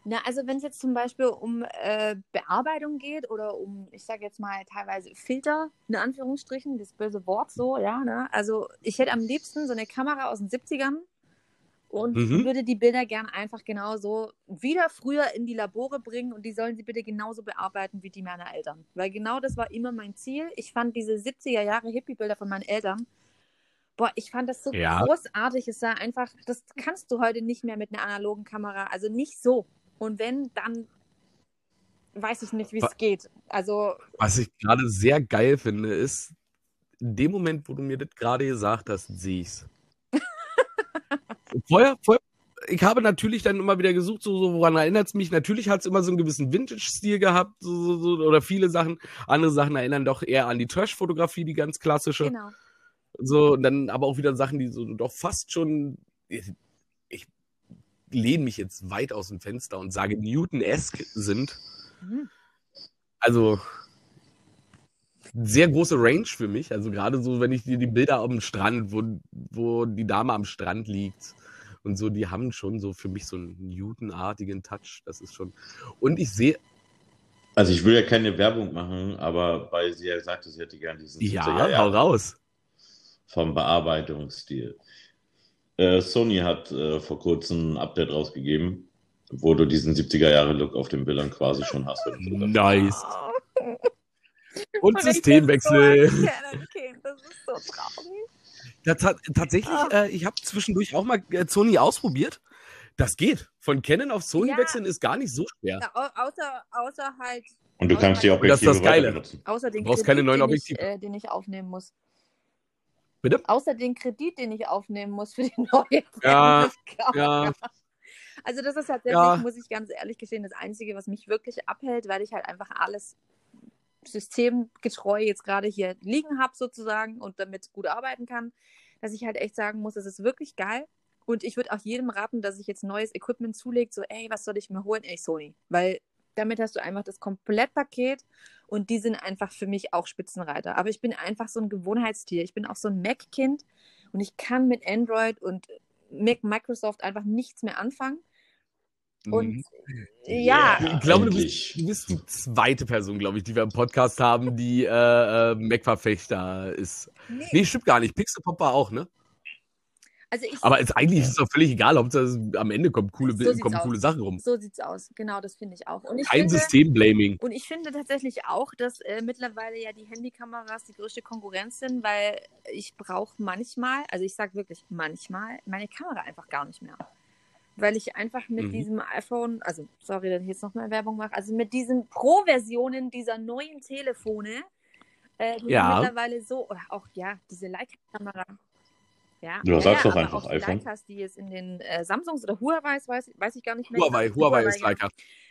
Na, also wenn es jetzt zum Beispiel um äh, Bearbeitung geht oder um, ich sage jetzt mal teilweise Filter, in Anführungsstrichen, das böse Wort so, ja, ne? Also ich hätte am liebsten so eine Kamera aus den 70ern und Mhm. würde die Bilder gern einfach genauso wieder früher in die Labore bringen und die sollen sie bitte genauso bearbeiten wie die meiner Eltern. Weil genau das war immer mein Ziel. Ich fand diese 70er Jahre Hippie-Bilder von meinen Eltern, boah, ich fand das so Ja. großartig. Es sah einfach, das kannst du heute nicht mehr mit einer analogen Kamera, also nicht so. Und wenn, dann weiß ich nicht, wie es geht. Also, Was ich gerade sehr geil finde, ist, in dem Moment, wo du mir das gerade gesagt hast, sehe ich's. Vorher, vorher, ich habe natürlich dann immer wieder gesucht, so, so woran erinnert es mich? Natürlich hat es immer so einen gewissen Vintage-Stil gehabt, so, so, so, oder viele Sachen. Andere Sachen erinnern doch eher an die Trash-Fotografie, die ganz klassische. genau. So, und dann aber auch wieder Sachen, die so doch fast schon. Ich, ich lehne mich jetzt weit aus dem Fenster und sage Newton-esque sind. Mhm. Also sehr große Range für mich. Also gerade so, wenn ich dir die Bilder am Strand, wo, wo die Dame am Strand liegt und so, die haben schon so für mich so einen Newton-artigen Touch. Das ist schon. Und ich sehe, Also ich will ja keine Werbung machen, aber weil sie ja sagte, sie hätte gerne diesen 70er ja, hau raus. vom Bearbeitungsstil. Äh, Sony hat äh, vor kurzem ein Update rausgegeben, wo du diesen 70er Jahre Look auf den Bildern quasi schon hast. Nice. Und Und ich Systemwechsel. das so kann. Das ist so traurig. Ja, ta tatsächlich, Ah. äh, ich habe zwischendurch auch mal äh, Sony ausprobiert. Das geht. Von Canon auf Sony Ja. wechseln ist gar nicht so schwer. Ja, au- außer, außer halt, Und du kannst die Das ist Objektive das Geile. weiter benutzen. außer den Du brauchst Kredit, keine neuen den ich, Objektive. äh, den ich aufnehmen muss. Bitte? Außer den Kredit, den ich aufnehmen muss für die neue Ja. Ja, Also das ist tatsächlich, Ja. muss ich ganz ehrlich gestehen, das Einzige, was mich wirklich abhält, weil ich halt einfach alles systemgetreu jetzt gerade hier liegen habe sozusagen und damit gut arbeiten kann, dass ich halt echt sagen muss, das ist wirklich geil. Und ich würde auch jedem raten, dass sich jetzt neues Equipment zulegt, so, ey, was soll ich mir holen? Ey, Sony. Weil damit hast du einfach das Komplettpaket und die sind einfach für mich auch Spitzenreiter. Aber ich bin einfach so ein Gewohnheitstier. Ich bin auch so ein Mac-Kind und ich kann mit Android und Microsoft einfach nichts mehr anfangen. Und Mhm. ja, ich glaube, du bist, du bist die zweite Person, glaube ich, die wir im Podcast haben, die äh, äh, Mac-Verfechter ist. nee, Nee, stimmt gar nicht. Pixelpop war auch, ne? Also ich, Aber es, eigentlich ist es doch völlig egal, ob es am Ende kommt coole, So kommen aus. coole Sachen rum. so sieht's aus. Genau, das finde ich auch. Und ich Kein finde, Systemblaming. Und ich finde tatsächlich auch, dass äh, mittlerweile ja die Handykameras die größte Konkurrenz sind, weil ich brauche manchmal, also ich sage wirklich manchmal, meine Kamera einfach gar nicht mehr. Weil ich einfach mit Mhm. diesem iPhone, also sorry, dass ich jetzt nochmal Werbung mache, also mit diesen Pro-Versionen dieser neuen Telefone, äh, die Ja. mittlerweile so, oder auch ja, diese Leica-Kamera. Ja, Ja, ja, sag's ja, doch einfach, auch die iPhone. Leicas, die jetzt in den äh, Samsungs oder Huawei, weiß, weiß ich gar nicht mehr. Huawei, Ich glaub, Huawei ist ja. Leica.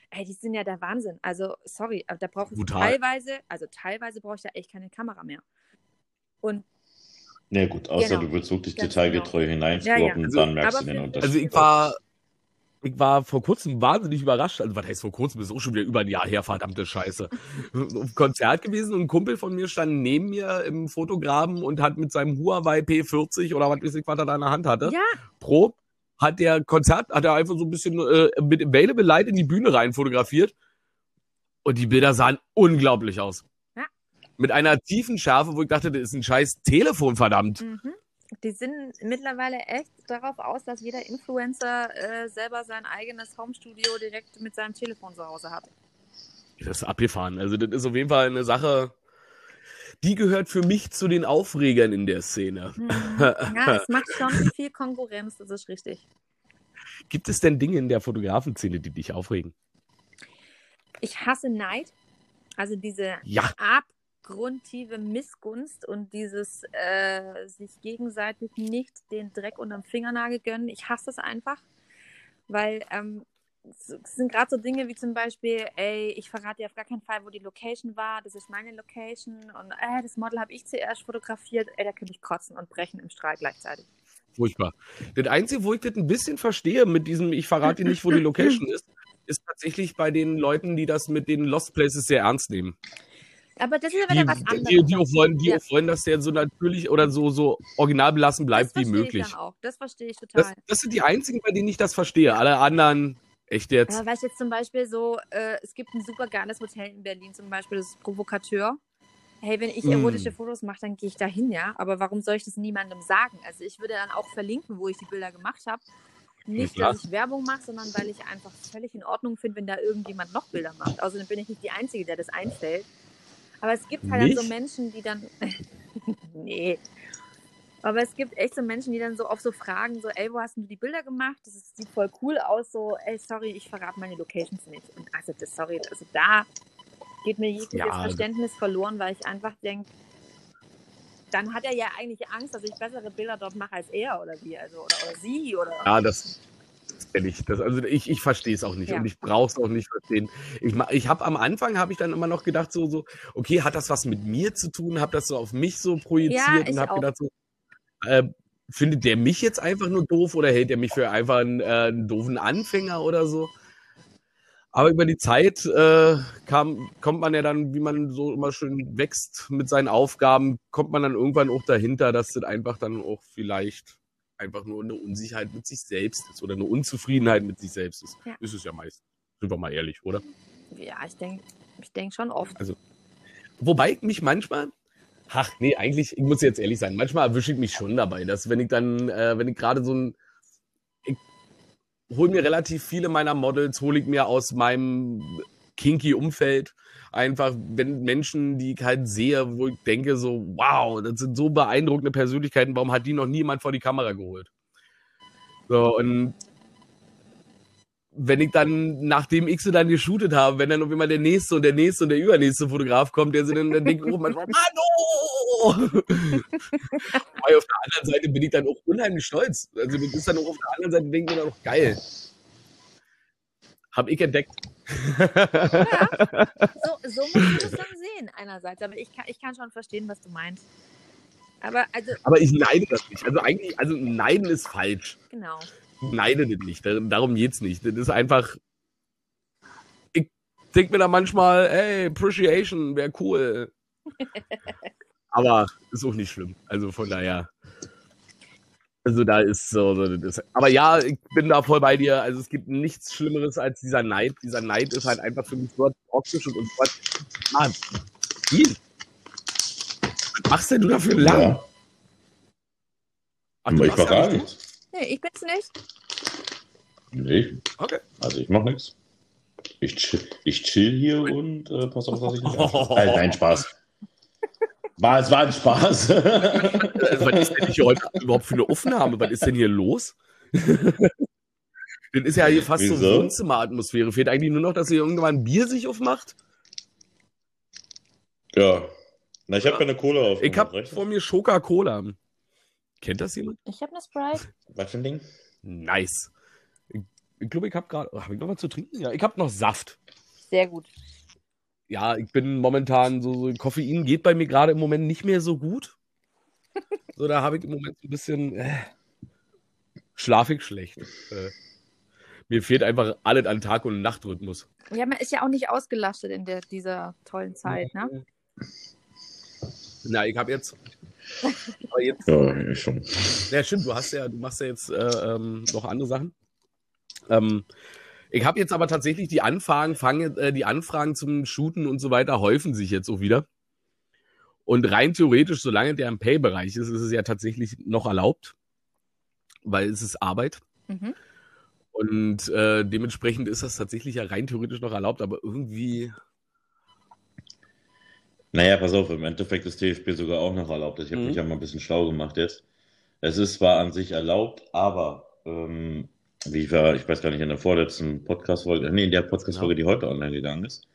Ey, die sind ja der Wahnsinn. Also, sorry, aber da brauche ich Brutal. teilweise, also teilweise brauche ich da echt keine Kamera mehr. Und Ja gut, außer Genau. du willst wirklich Ganz detailgetreu Ja, ja. hineinscroppen, Also- dann merkst du den Unterschied. Also ich war, ich war vor kurzem wahnsinnig überrascht. Also was heißt vor kurzem? Ist auch schon wieder über ein Jahr her, verdammte Scheiße. Auf Konzert gewesen und ein Kumpel von mir stand neben mir im Fotograben und hat mit seinem Huawei P40 oder was weiß ich, was er da in der Hand hatte, ja, Pro, hat der Konzert, hat er einfach so ein bisschen äh, mit Available Light in die Bühne rein fotografiert. Und die Bilder sahen unglaublich aus. Ja. Mit einer tiefen Schärfe, wo ich dachte, das ist ein scheiß Telefon, verdammt. mhm. Die sind mittlerweile echt darauf aus, dass jeder Influencer äh, selber sein eigenes Homestudio direkt mit seinem Telefon zu Hause hat. Das ist abgefahren. Also, das ist auf jeden Fall eine Sache, die gehört für mich zu den Aufregern in der Szene. Mhm. Ja, es macht schon viel Konkurrenz, das ist richtig. Gibt es denn Dinge in der Fotografenszene, die dich aufregen? Ich hasse Neid, also diese Ja. Abgrundtiefe Missgunst und dieses äh, sich gegenseitig nicht den Dreck unterm Fingernagel gönnen. Ich hasse es einfach, weil ähm, es sind gerade so Dinge wie zum Beispiel, ey, ich verrate dir auf gar keinen Fall, wo die Location war, das ist meine Location und äh, das Model habe ich zuerst fotografiert, ey, da könnte ich kotzen und brechen im Strahl gleichzeitig. Furchtbar. Das Einzige, wo ich das ein bisschen verstehe mit diesem, ich verrate dir nicht, wo die Location ist, ist tatsächlich bei den Leuten, die das mit den Lost Places sehr ernst nehmen. Aber das ist ja wieder was anderes. die, die, auch wollen, die Ja. auch wollen, dass der so natürlich oder so, so original belassen bleibt das wie möglich. Ich auch. Das verstehe ich total. Das, das sind die einzigen, bei denen ich das verstehe. Alle anderen, echt jetzt. Ja, weißt du jetzt zum Beispiel so, äh, es gibt ein super geiles Hotel in Berlin, zum Beispiel das Provokateur. Hey, wenn ich Mm. erotische Fotos mache, dann gehe ich da hin, ja. Aber warum soll ich das niemandem sagen? Also ich würde dann auch verlinken, wo ich die Bilder gemacht habe. Nicht, dass ich Werbung mache, sondern weil ich einfach völlig in Ordnung finde, wenn da irgendjemand noch Bilder macht. Außerdem bin ich nicht die Einzige, der das einfällt. Aber es gibt halt dann so? Menschen, die dann. nee. Aber es gibt echt so Menschen, die dann so auf so Fragen, so, ey, wo hast du die Bilder gemacht? Das ist, sieht voll cool aus, so, ey, sorry, ich verrate meine Locations nicht. Und also das, sorry, also da geht mir jegliches Ja, Verständnis verloren, weil ich einfach denke, dann hat er ja eigentlich Angst, dass ich bessere Bilder dort mache als er oder wie, also oder, oder sie oder. Ja, das, ich. Das, also ich, ich verstehe es auch nicht Ja. und ich brauche es auch nicht verstehen. Ich, ich habe am Anfang habe ich dann immer noch gedacht so so okay hat das was mit mir zu tun? Habe das so auf mich so projiziert Ja, und habe gedacht so äh, findet der mich jetzt einfach nur doof oder hält er mich für einfach einen, äh, einen doofen Anfänger oder so? Aber über die Zeit äh, kam, kommt man ja dann, wie man so immer schön wächst mit seinen Aufgaben, kommt man dann irgendwann auch dahinter, dass das einfach dann auch vielleicht einfach nur eine Unsicherheit mit sich selbst ist oder eine Unzufriedenheit mit sich selbst ist. Ja. Ist es ja meist. Sind wir mal ehrlich, oder? Ja, ich denke ich denk schon oft. Wobei ich mich manchmal, ach nee, eigentlich, ich muss jetzt ehrlich sein, manchmal erwische ich mich schon dabei, dass wenn ich dann, äh, wenn ich gerade so ein, ich hole mir relativ viele meiner Models, hole ich mir aus meinem kinky Umfeld einfach, wenn Menschen, die ich halt sehe, wo ich denke so, wow, das sind so beeindruckende Persönlichkeiten, warum hat die noch niemand vor die Kamera geholt? So, und wenn ich dann, nachdem ich sie dann geshootet habe, wenn dann auf immer der nächste und der nächste und der übernächste Fotograf kommt, der sie dann, dann denkt, oh, manchmal, Mano! Wobei auf der anderen Seite bin ich dann auch unheimlich stolz. Also das ist dann auch auf der anderen Seite, denke ich mir dann auch geil. Hab ich entdeckt. So, so musst du das dann sehen, einerseits. Aber ich kann, ich kann schon verstehen, was du meinst. Aber, also, Aber ich neide das nicht. Also eigentlich, also neiden ist falsch. genau. Ich neide das nicht. Dar- Darum geht's nicht. Das ist einfach. Ich denke mir da manchmal, ey, Appreciation wäre cool. Aber ist auch nicht schlimm. Also von daher. Also da ist so, so das, aber ja, ich bin da voll bei dir. Also es gibt nichts Schlimmeres als dieser Neid. Dieser Neid ist halt einfach für mich so toxisch und, so. Ah, viel. Was machst denn du dafür lang? Ja, Ach, du ich ja gar nicht- nicht. Nee, ich bin's nicht. Nee, Okay. also ich mach nichts. Ich chill, ich chill hier und äh, pass auf, dass ich nicht. Äh, nein, Spaß. War, es war ein Spaß. Also, was ist denn hier heute überhaupt für eine Aufnahme? Was ist denn hier los? Das ist ja hier fast so Wieso? Wohnzimmeratmosphäre. Fehlt eigentlich nur noch, dass ihr irgendwann ein Bier sich aufmacht. ja. Na, ich habe keine Cola auf. Ich habe vor mir Coca-Cola. Kennt das jemand? Ich habe eine Sprite. Was für ein Ding? Nice. Ich, ich glaube, ich habe gerade. Habe ich noch was zu trinken? Ja, ich habe noch Saft. Sehr gut. Ja, ich bin momentan so, so Koffein geht bei mir gerade im Moment nicht mehr so gut. So, da habe ich im Moment so ein bisschen äh, schlafig schlecht. Äh, mir fehlt einfach alles an Tag- und Nachtrhythmus. Ja, man ist ja auch nicht ausgelastet in der, dieser tollen Zeit, ne? Na, ich habe jetzt. Aber jetzt Ja, ich schon. Ja, stimmt, du hast ja, du machst ja jetzt äh, ähm, noch andere Sachen. Ähm, ich habe jetzt aber tatsächlich die Anfragen, fange, äh, die Anfragen zum Shooten und so weiter häufen sich jetzt auch wieder. Und rein theoretisch, solange der im Pay-Bereich ist, ist es ja tatsächlich noch erlaubt, weil es ist Arbeit. Mhm. Und äh, dementsprechend ist das tatsächlich ja rein theoretisch noch erlaubt, aber irgendwie. Naja, pass auf, im Endeffekt ist TFP sogar auch noch erlaubt. Ich habe Mhm. mich ja mal ein bisschen schlau gemacht jetzt. Es ist zwar an sich erlaubt, aber ähm, wie ich war, ich weiß gar nicht, in der vorletzten Podcast-Folge, nee, in der Podcast-Folge, die heute online gegangen ist,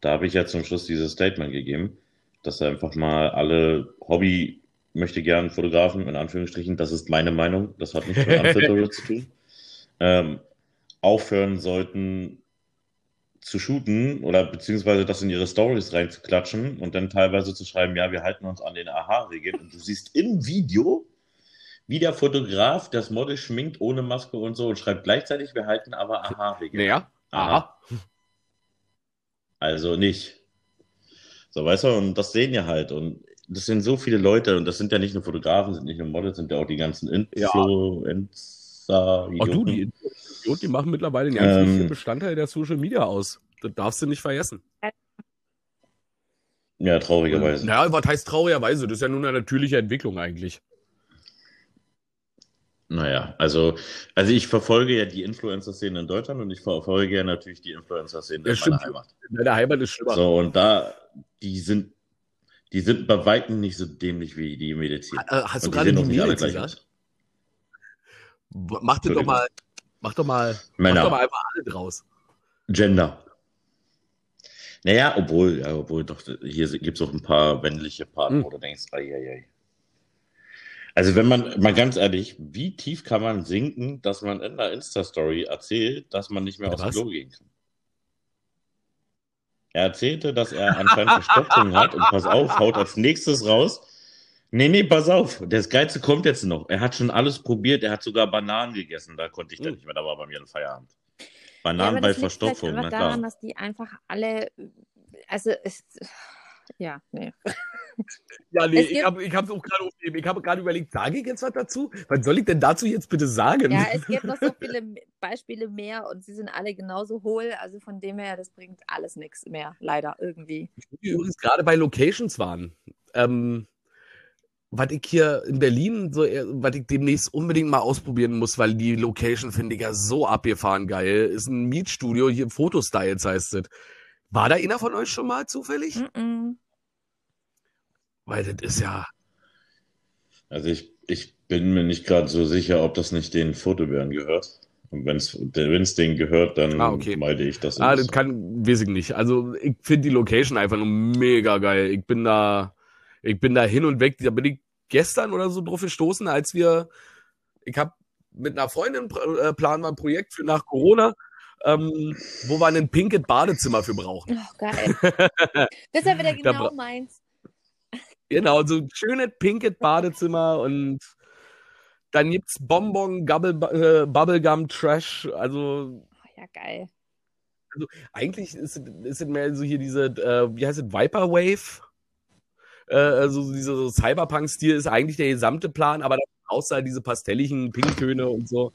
da habe ich ja zum Schluss dieses Statement gegeben, dass einfach mal alle Hobby möchte gern Fotografen, in Anführungsstrichen, das ist meine Meinung, das hat nichts mit Unfiltered zu tun, ähm, aufhören sollten zu shooten oder beziehungsweise das in ihre Stories reinzuklatschen und dann teilweise zu schreiben, ja, wir halten uns an den Aha-Regeln und du siehst im Video, wie der Fotograf das Model schminkt ohne Maske und so und schreibt gleichzeitig, wir halten aber Aha-Regeln. Naja, aha. Also nicht. So, weißt du, und das sehen ja halt. Und das sind so viele Leute, und das sind ja nicht nur Fotografen, sind nicht nur Models, sind ja auch die ganzen Ja. Influencer. Auch du, die, Idioten, die machen mittlerweile einen ganz Ähm. wichtigen Bestandteil der Social Media aus. Das darfst du nicht vergessen. Ja, traurigerweise. Naja, was heißt traurigerweise? Das ist ja nur eine natürliche Entwicklung eigentlich. Naja, also, also ich verfolge ja die Influencer-Szene in Deutschland und ich verfolge ja natürlich die Influencer-Szene Ja, in stimmt. meiner Heimat. In deiner Heimat ist schlimmer. So, und da, die sind, die sind bei Weitem nicht so dämlich wie die Mädels hier. Äh, hast du Und die gerade die alle Mädels gesagt? Mach dir doch mal, mach doch mal, mach Männer. doch mal einfach alle draus. Gender. Naja, obwohl, ja, obwohl doch, hier gibt es auch ein paar männliche Partner, Hm. wo du denkst, ai, ai, ai. Also wenn man, mal ganz ehrlich, wie tief kann man sinken, dass man in einer Insta-Story erzählt, dass man nicht mehr aufs Was? Klo gehen kann? Er erzählte, dass er anscheinend Verstopfung hat und pass auf, haut als nächstes raus. Nee, nee, pass auf, das Geilste kommt jetzt noch. Er hat schon alles probiert, er hat sogar Bananen gegessen, da konnte ich dann Hm. nicht mehr, da war bei mir ein Feierabend. Ja, Bananen aber bei Verstopfung, na daran, klar. dass die einfach alle, also es, ja, nee. Ja, nee, Es ich habe ich hab's auch gerade aufgegeben. Ich habe gerade überlegt, sage ich jetzt was dazu? Was soll ich denn dazu jetzt bitte sagen? Ja, es gibt noch so viele Beispiele mehr und sie sind alle genauso hohl, also von dem her, das bringt alles nichts mehr, leider irgendwie. die übrigens gerade bei Locations waren. Ähm, was ich hier in Berlin, so, äh, was ich demnächst unbedingt mal ausprobieren muss, weil die Location finde ich ja so abgefahren geil, ist ein Mietstudio, hier Fotostyles heißt es. War da einer von euch schon mal zufällig? Mm-mm. Weil das ist ja, Also ich, ich bin mir nicht gerade so sicher, ob das nicht den Fotobären gehört. Und wenn es denen gehört, dann Ah, okay. meide ich das. ah, das kann, weiß ich nicht. Also ich finde die Location einfach nur mega geil. Ich bin da, ich bin da hin und weg. Da bin ich gestern oder so drauf gestoßen, als wir, ich habe mit einer Freundin äh, planen wir ein Projekt für nach Corona, ähm, wo wir ein pinkes Badezimmer für brauchen. Oh, geil. das ist ja wieder genau meins. Genau, so ein schönes pinkes Badezimmer und dann gibt's Bonbon, Gubble, äh, Bubblegum, Trash, also Oh, ja, geil. eigentlich ist, es- ist es mehr so hier diese, äh, wie heißt es, Viper Wave? Äh, also dieser so Cyberpunk-Stil ist eigentlich der gesamte Plan, aber dann halt diese pastelligen Pinktöne und so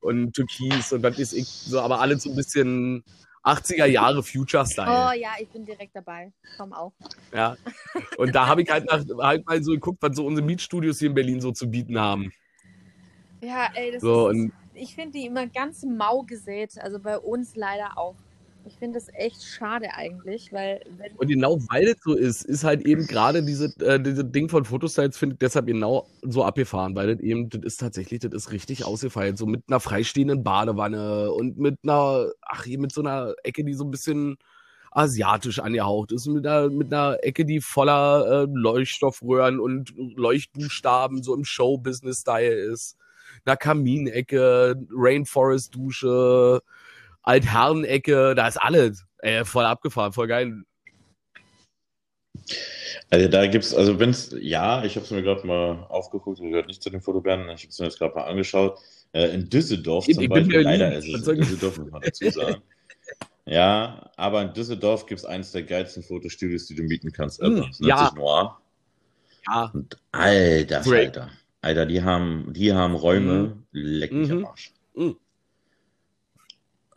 und Türkis und was ist ich, so, aber alles so ein bisschen 80er Jahre Oh Future-Style. ja, ich bin direkt dabei. Komm auch. Ja. Und da habe ich halt, nach, halt mal so geguckt, was so unsere Mietstudios hier in Berlin so zu bieten haben. Ja, ey, das So, ist, und ich finde die immer ganz mau gesät. Also bei uns leider auch. Ich finde das echt schade eigentlich, weil wenn, Und genau weil es so ist, ist halt eben gerade diese, äh, diese Ding von Fotostyles, finde ich deshalb genau so abgefahren, weil das eben, das ist tatsächlich, das ist richtig ausgefeilt. So mit einer freistehenden Badewanne und mit einer, ach hier, mit so einer Ecke, die so ein bisschen asiatisch angehaucht ist, mit einer, mit einer Ecke, die voller äh, Leuchtstoffröhren und Leuchtbuchstaben so im Show-Business-Style ist. Einer Kaminecke, Rainforest-Dusche, Altherrenecke, da ist alles. Ey, voll abgefahren, voll geil. Also da gibt's, also wenn's, ja, ich habe es mir gerade mal aufgeguckt, gehört nicht zu den Fotobären, ich habe es mir jetzt gerade mal angeschaut. Äh, in Düsseldorf Ich- zum ich Beispiel, leider ist es in Düsseldorf, muss man dazu sagen. Ja, aber in Düsseldorf gibt es eines der geilsten Fotostudios, die du mieten kannst. Hm. Das ja. nennt sich Noir. Ja, Und alter Great. Falter. Alter, die haben, die haben Räume, leck mich am Mhm. Arsch. Mhm.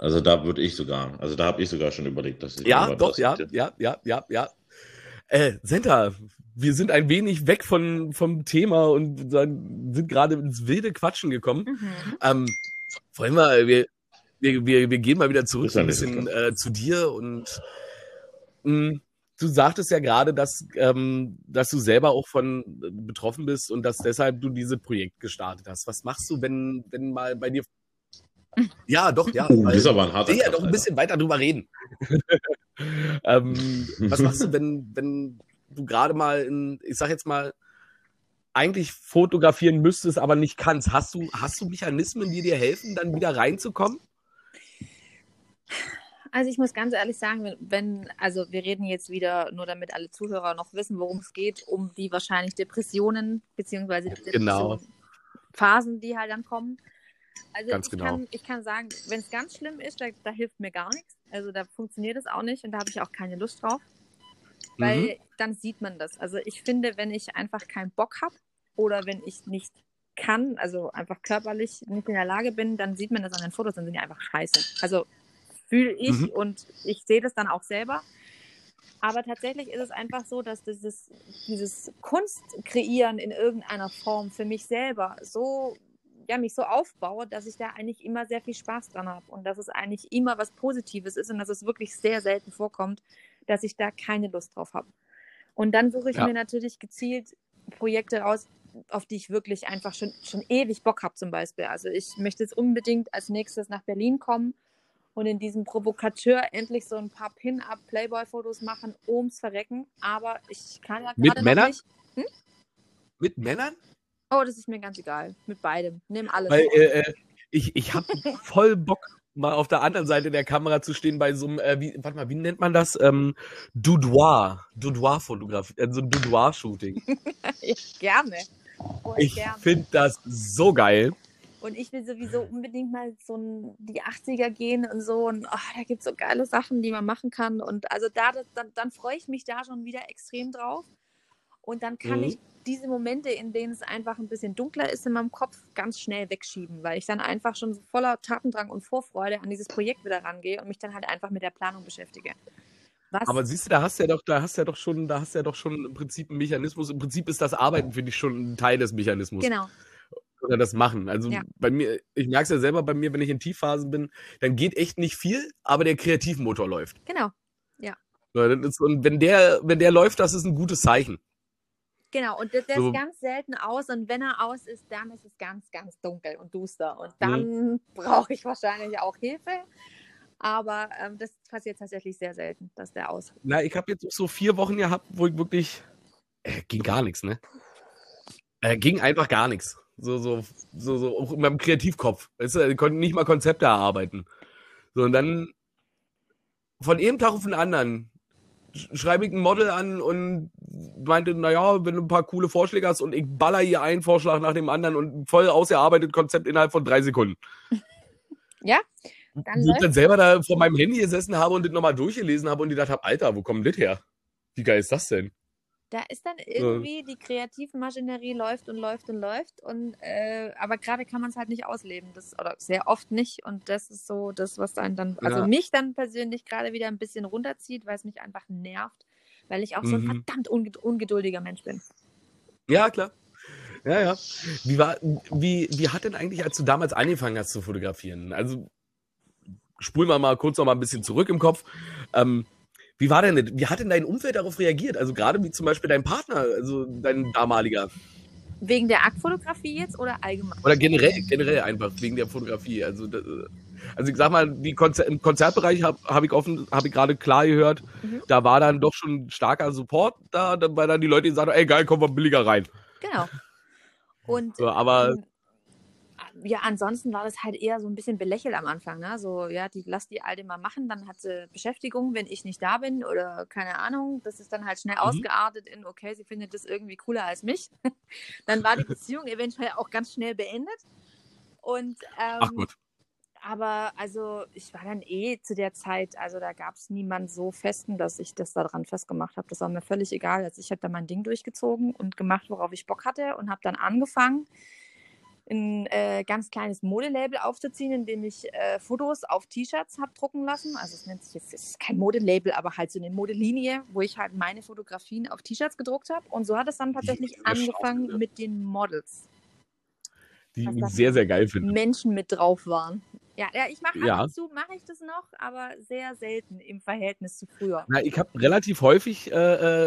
Also da würde ich sogar, also da habe ich sogar schon überlegt, dass ich ja, doch, das ja, ja, ja, ja, ja. Äh, Senta, wir sind ein wenig weg von, vom Thema und sind gerade ins wilde Quatschen gekommen. mhm. Ähm, wollen wir, wir, wir, wir, wir gehen mal wieder zurück ein bisschen äh, zu dir und mh, du sagtest ja gerade, dass, ähm, dass du selber auch von äh, betroffen bist und dass deshalb du dieses Projekt gestartet hast. Was machst du, wenn, wenn mal bei dir. Ja, doch, ja. Weil- das ist aber ein harter will ja doch ein bisschen weiter drüber reden. ähm, was machst du, wenn, wenn du gerade mal in, ich sag jetzt mal, eigentlich fotografieren müsstest, aber nicht kannst? Hast du, hast du Mechanismen, die dir helfen, dann wieder reinzukommen? Also ich muss ganz ehrlich sagen, wenn, also wir reden jetzt wieder, nur damit alle Zuhörer noch wissen, worum es geht, um die wahrscheinlich Depressionen, beziehungsweise Genau. Depressionen, Phasen, die halt dann kommen. Also Ganz ich, genau. kann, ich kann sagen, wenn es ganz schlimm ist, da, da hilft mir gar nichts. Also da funktioniert es auch nicht und da habe ich auch keine Lust drauf. Weil Mhm. dann sieht man das. Also ich finde, wenn ich einfach keinen Bock habe oder wenn ich nicht kann, also einfach körperlich nicht in der Lage bin, dann sieht man das an den Fotos, dann sind die einfach scheiße. Also fühle ich Mhm. und ich sehe das dann auch selber. Aber tatsächlich ist es einfach so, dass dieses, dieses Kunst kreieren in irgendeiner Form für mich selber so, ja, mich so aufbaue, dass ich da eigentlich immer sehr viel Spaß dran habe und dass es eigentlich immer was Positives ist und dass es wirklich sehr selten vorkommt, dass ich da keine Lust drauf habe. Und dann suche ich Ja. mir natürlich gezielt Projekte aus, auf die ich wirklich einfach schon, schon ewig Bock habe zum Beispiel. Also ich möchte jetzt unbedingt als nächstes nach Berlin kommen und in diesem Provokateur endlich so ein paar Pin-Up-Playboy-Fotos machen, ums Verrecken. Aber ich kann ja Mit gerade noch Männern? nicht. Mit Männern? Oh, das ist mir ganz egal. Mit beidem. Nimm alles. Weil äh, äh, ich, ich habe voll Bock, mal auf der anderen Seite der Kamera zu stehen bei so einem, äh, wie, warte mal, wie nennt man das? Ähm, Doudoir. Doudoir-Fotografie, äh, so ein Doudoir-Shooting. Gerne. Voll Ich finde das so geil. Und ich will sowieso unbedingt mal so ein, die 80er gehen und so. Und ach, da gibt es so geile Sachen, die man machen kann. Und also da, das- dann, dann freue ich mich da schon wieder extrem drauf. Und dann kann Mhm. ich diese Momente, in denen es einfach ein bisschen dunkler ist in meinem Kopf, ganz schnell wegschieben, weil ich dann einfach schon so voller Tatendrang und Vorfreude an dieses Projekt wieder rangehe und mich dann halt einfach mit der Planung beschäftige. Was? Aber siehst du, da hast du ja doch, da hast du ja doch schon, da hast du ja doch schon im Prinzip einen Mechanismus. Im Prinzip ist das Arbeiten, finde ich, schon ein Teil des Mechanismus. genau. Oder das Machen. Also Ja. bei mir, ich merke es ja selber bei mir, wenn ich in Tiefphasen bin, dann geht echt nicht viel, aber der Kreativmotor läuft. Genau. Ist, und wenn der, wenn der läuft, das ist ein gutes Zeichen. Genau, und der, der So. ist ganz selten aus und wenn er aus ist, dann ist es ganz, ganz dunkel und duster Mhm. und dann brauche ich wahrscheinlich auch Hilfe. Aber ähm, das passiert tatsächlich sehr selten, dass der aus. Na, ich habe jetzt so vier Wochen gehabt, wo ich wirklich, äh, ging gar nichts, ne? Äh, ging einfach gar nichts. So, so, so, so, auch in meinem Kreativkopf. Weißt du, ich konnte nicht mal Konzepte erarbeiten. So, und dann von einem Tag auf den anderen schreibe ich ein Model an und meinte, naja, wenn du ein paar coole Vorschläge hast und ich baller hier einen Vorschlag nach dem anderen und voll ausgearbeitetes Konzept innerhalb von drei Sekunden. Ja, dann Wo ich dann selber da vor meinem Handy gesessen habe und das nochmal durchgelesen habe und gedacht habe, Alter, wo kommt das her? Wie geil ist das denn? Da ist dann irgendwie die Kreativmaschinerie läuft und läuft und läuft und äh, aber gerade kann man es halt nicht ausleben, das oder sehr oft nicht und das ist so das, was einen dann, also Ja. mich dann persönlich gerade wieder ein bisschen runterzieht, weil es mich einfach nervt, weil ich auch so ein Mhm. verdammt unge ungeduldiger Mensch bin. Ja, klar. Ja, ja. Wie, war, wie, wie hat denn eigentlich, als du damals angefangen hast zu fotografieren? Also spulen wir mal kurz noch mal ein bisschen zurück im Kopf. Ähm, wie war denn, wie hat denn dein Umfeld darauf reagiert? Also gerade wie zum Beispiel dein Partner, also dein damaliger. Wegen der Aktfotografie jetzt oder allgemein? Oder generell, generell einfach wegen der Fotografie. Also, das, also ich sag mal, die Konzer im Konzertbereich habe hab ich offen, habe ich gerade klar gehört, mhm. da war dann doch schon starker Support da, weil dann die Leute gesagt haben, ey geil, kommen wir billiger rein. Genau. Und so, aber ähm, ja, ansonsten war das halt eher so ein bisschen belächelt am Anfang. Ne? So, ja, die, lass die Alte mal machen, dann hat sie Beschäftigung, wenn ich nicht da bin oder keine Ahnung. Das ist dann halt schnell mhm. ausgeartet in, okay, sie findet das irgendwie cooler als mich. dann war die Beziehung eventuell auch ganz schnell beendet. Und, ähm, Ach gut. Aber also ich war dann eh zu der Zeit, also da gab es niemand so festen, dass ich das daran festgemacht habe. Das war mir völlig egal. Also ich habe da mein Ding durchgezogen und gemacht, worauf ich Bock hatte und habe dann angefangen ein äh, ganz kleines Modelabel aufzuziehen, in dem ich äh, Fotos auf T-Shirts habe drucken lassen. Also es nennt sich jetzt, ist kein Modelabel, aber halt so eine Modelinie, wo ich halt meine Fotografien auf T-Shirts gedruckt habe. Und so hat es dann tatsächlich angefangen mit den Models. Die ich sehr, sehr geil finde. Menschen mit drauf waren. Ja, ja ich mache ja. ab und zu mache ich das noch, aber sehr selten im Verhältnis zu früher. Na, ich habe relativ häufig äh,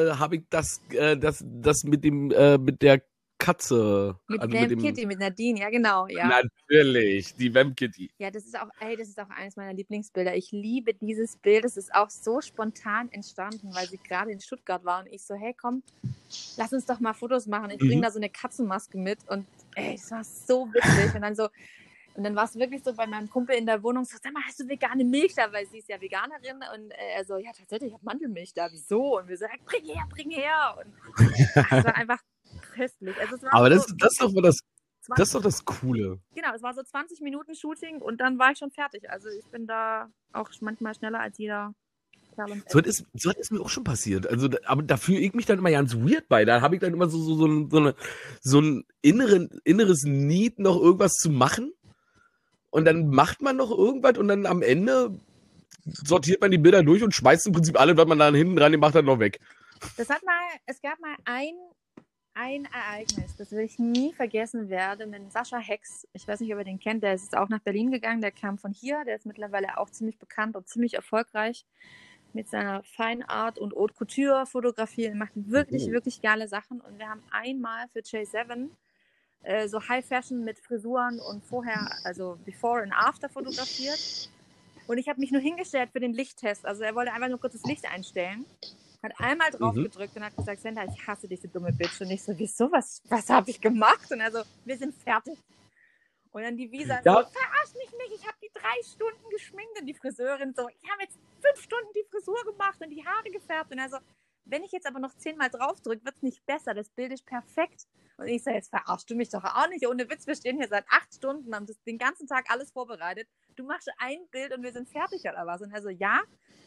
äh habe ich das, äh, das, das mit dem äh, mit der Katze. Mit also Vamp mit Kitty, mit Nadine, ja genau, ja. Natürlich, die Vamp Kitty. Ja, das ist auch, ey, das ist auch eines meiner Lieblingsbilder. Ich liebe dieses Bild. Es ist auch so spontan entstanden, weil sie gerade in Stuttgart war und ich so, hey, komm, lass uns doch mal Fotos machen. Ich bringe mhm. da so eine Katzenmaske mit und ey, es war so witzig. Und dann so, und dann war es wirklich so bei meinem Kumpel in der Wohnung, so, sag mal, hast du vegane Milch da? Weil sie ist ja Veganerin. Und er so, ja, tatsächlich, ich habe Mandelmilch da. Wieso? Und wir so, ja, bring her, bring her. Und es war einfach köstlich. Also Aber das, so, das ist doch mal das, das ist doch das Coole. Genau, es war so 20 Minuten Shooting und dann war ich schon fertig. Also ich bin da auch manchmal schneller als jeder. So ist, so ist mir auch schon passiert. Also, aber da fühle ich mich dann immer ganz weird bei. Da habe ich dann immer so, so, so, ein, so, eine, so ein inneren, inneres Need, noch irgendwas zu machen. Und dann macht man noch irgendwas und dann am Ende sortiert man die Bilder durch und schmeißt im Prinzip alle, was man da hinten dran gemacht hat, noch weg. Das hat mal, es gab mal ein ein Ereignis, das will ich nie vergessen werden, mit Sascha Hex. Ich weiß nicht, ob ihr den kennt, der ist auch nach Berlin gegangen, der kam von hier, der ist mittlerweile auch ziemlich bekannt und ziemlich erfolgreich mit seiner Feinart und Haute Couture Fotografie. Er macht wirklich, mhm. wirklich geile Sachen und wir haben einmal für J7 äh, so High Fashion mit Frisuren und vorher, also Before and After fotografiert. Und ich habe mich nur hingestellt für den Lichttest. Also er wollte einfach nur kurz das Licht einstellen hat einmal drauf mhm. gedrückt und hat gesagt, Senda, ich hasse diese dumme Bitch. Und ich so, wieso, was, was habe ich gemacht? Und er so, wir sind fertig. Und dann die Visa ja. so, verarsch mich nicht, ich habe die drei Stunden geschminkt und die Friseurin so, ich habe jetzt fünf Stunden die Frisur gemacht und die Haare gefärbt. Und er so, wenn ich jetzt aber noch zehnmal drauf drücke, wird es nicht besser. Das Bild ist perfekt. Und ich so, jetzt verarschst du mich doch auch nicht. Ohne Witz, wir stehen hier seit acht Stunden, haben das den ganzen Tag alles vorbereitet. Du machst ein Bild und wir sind fertig oder was? Und er so, ja,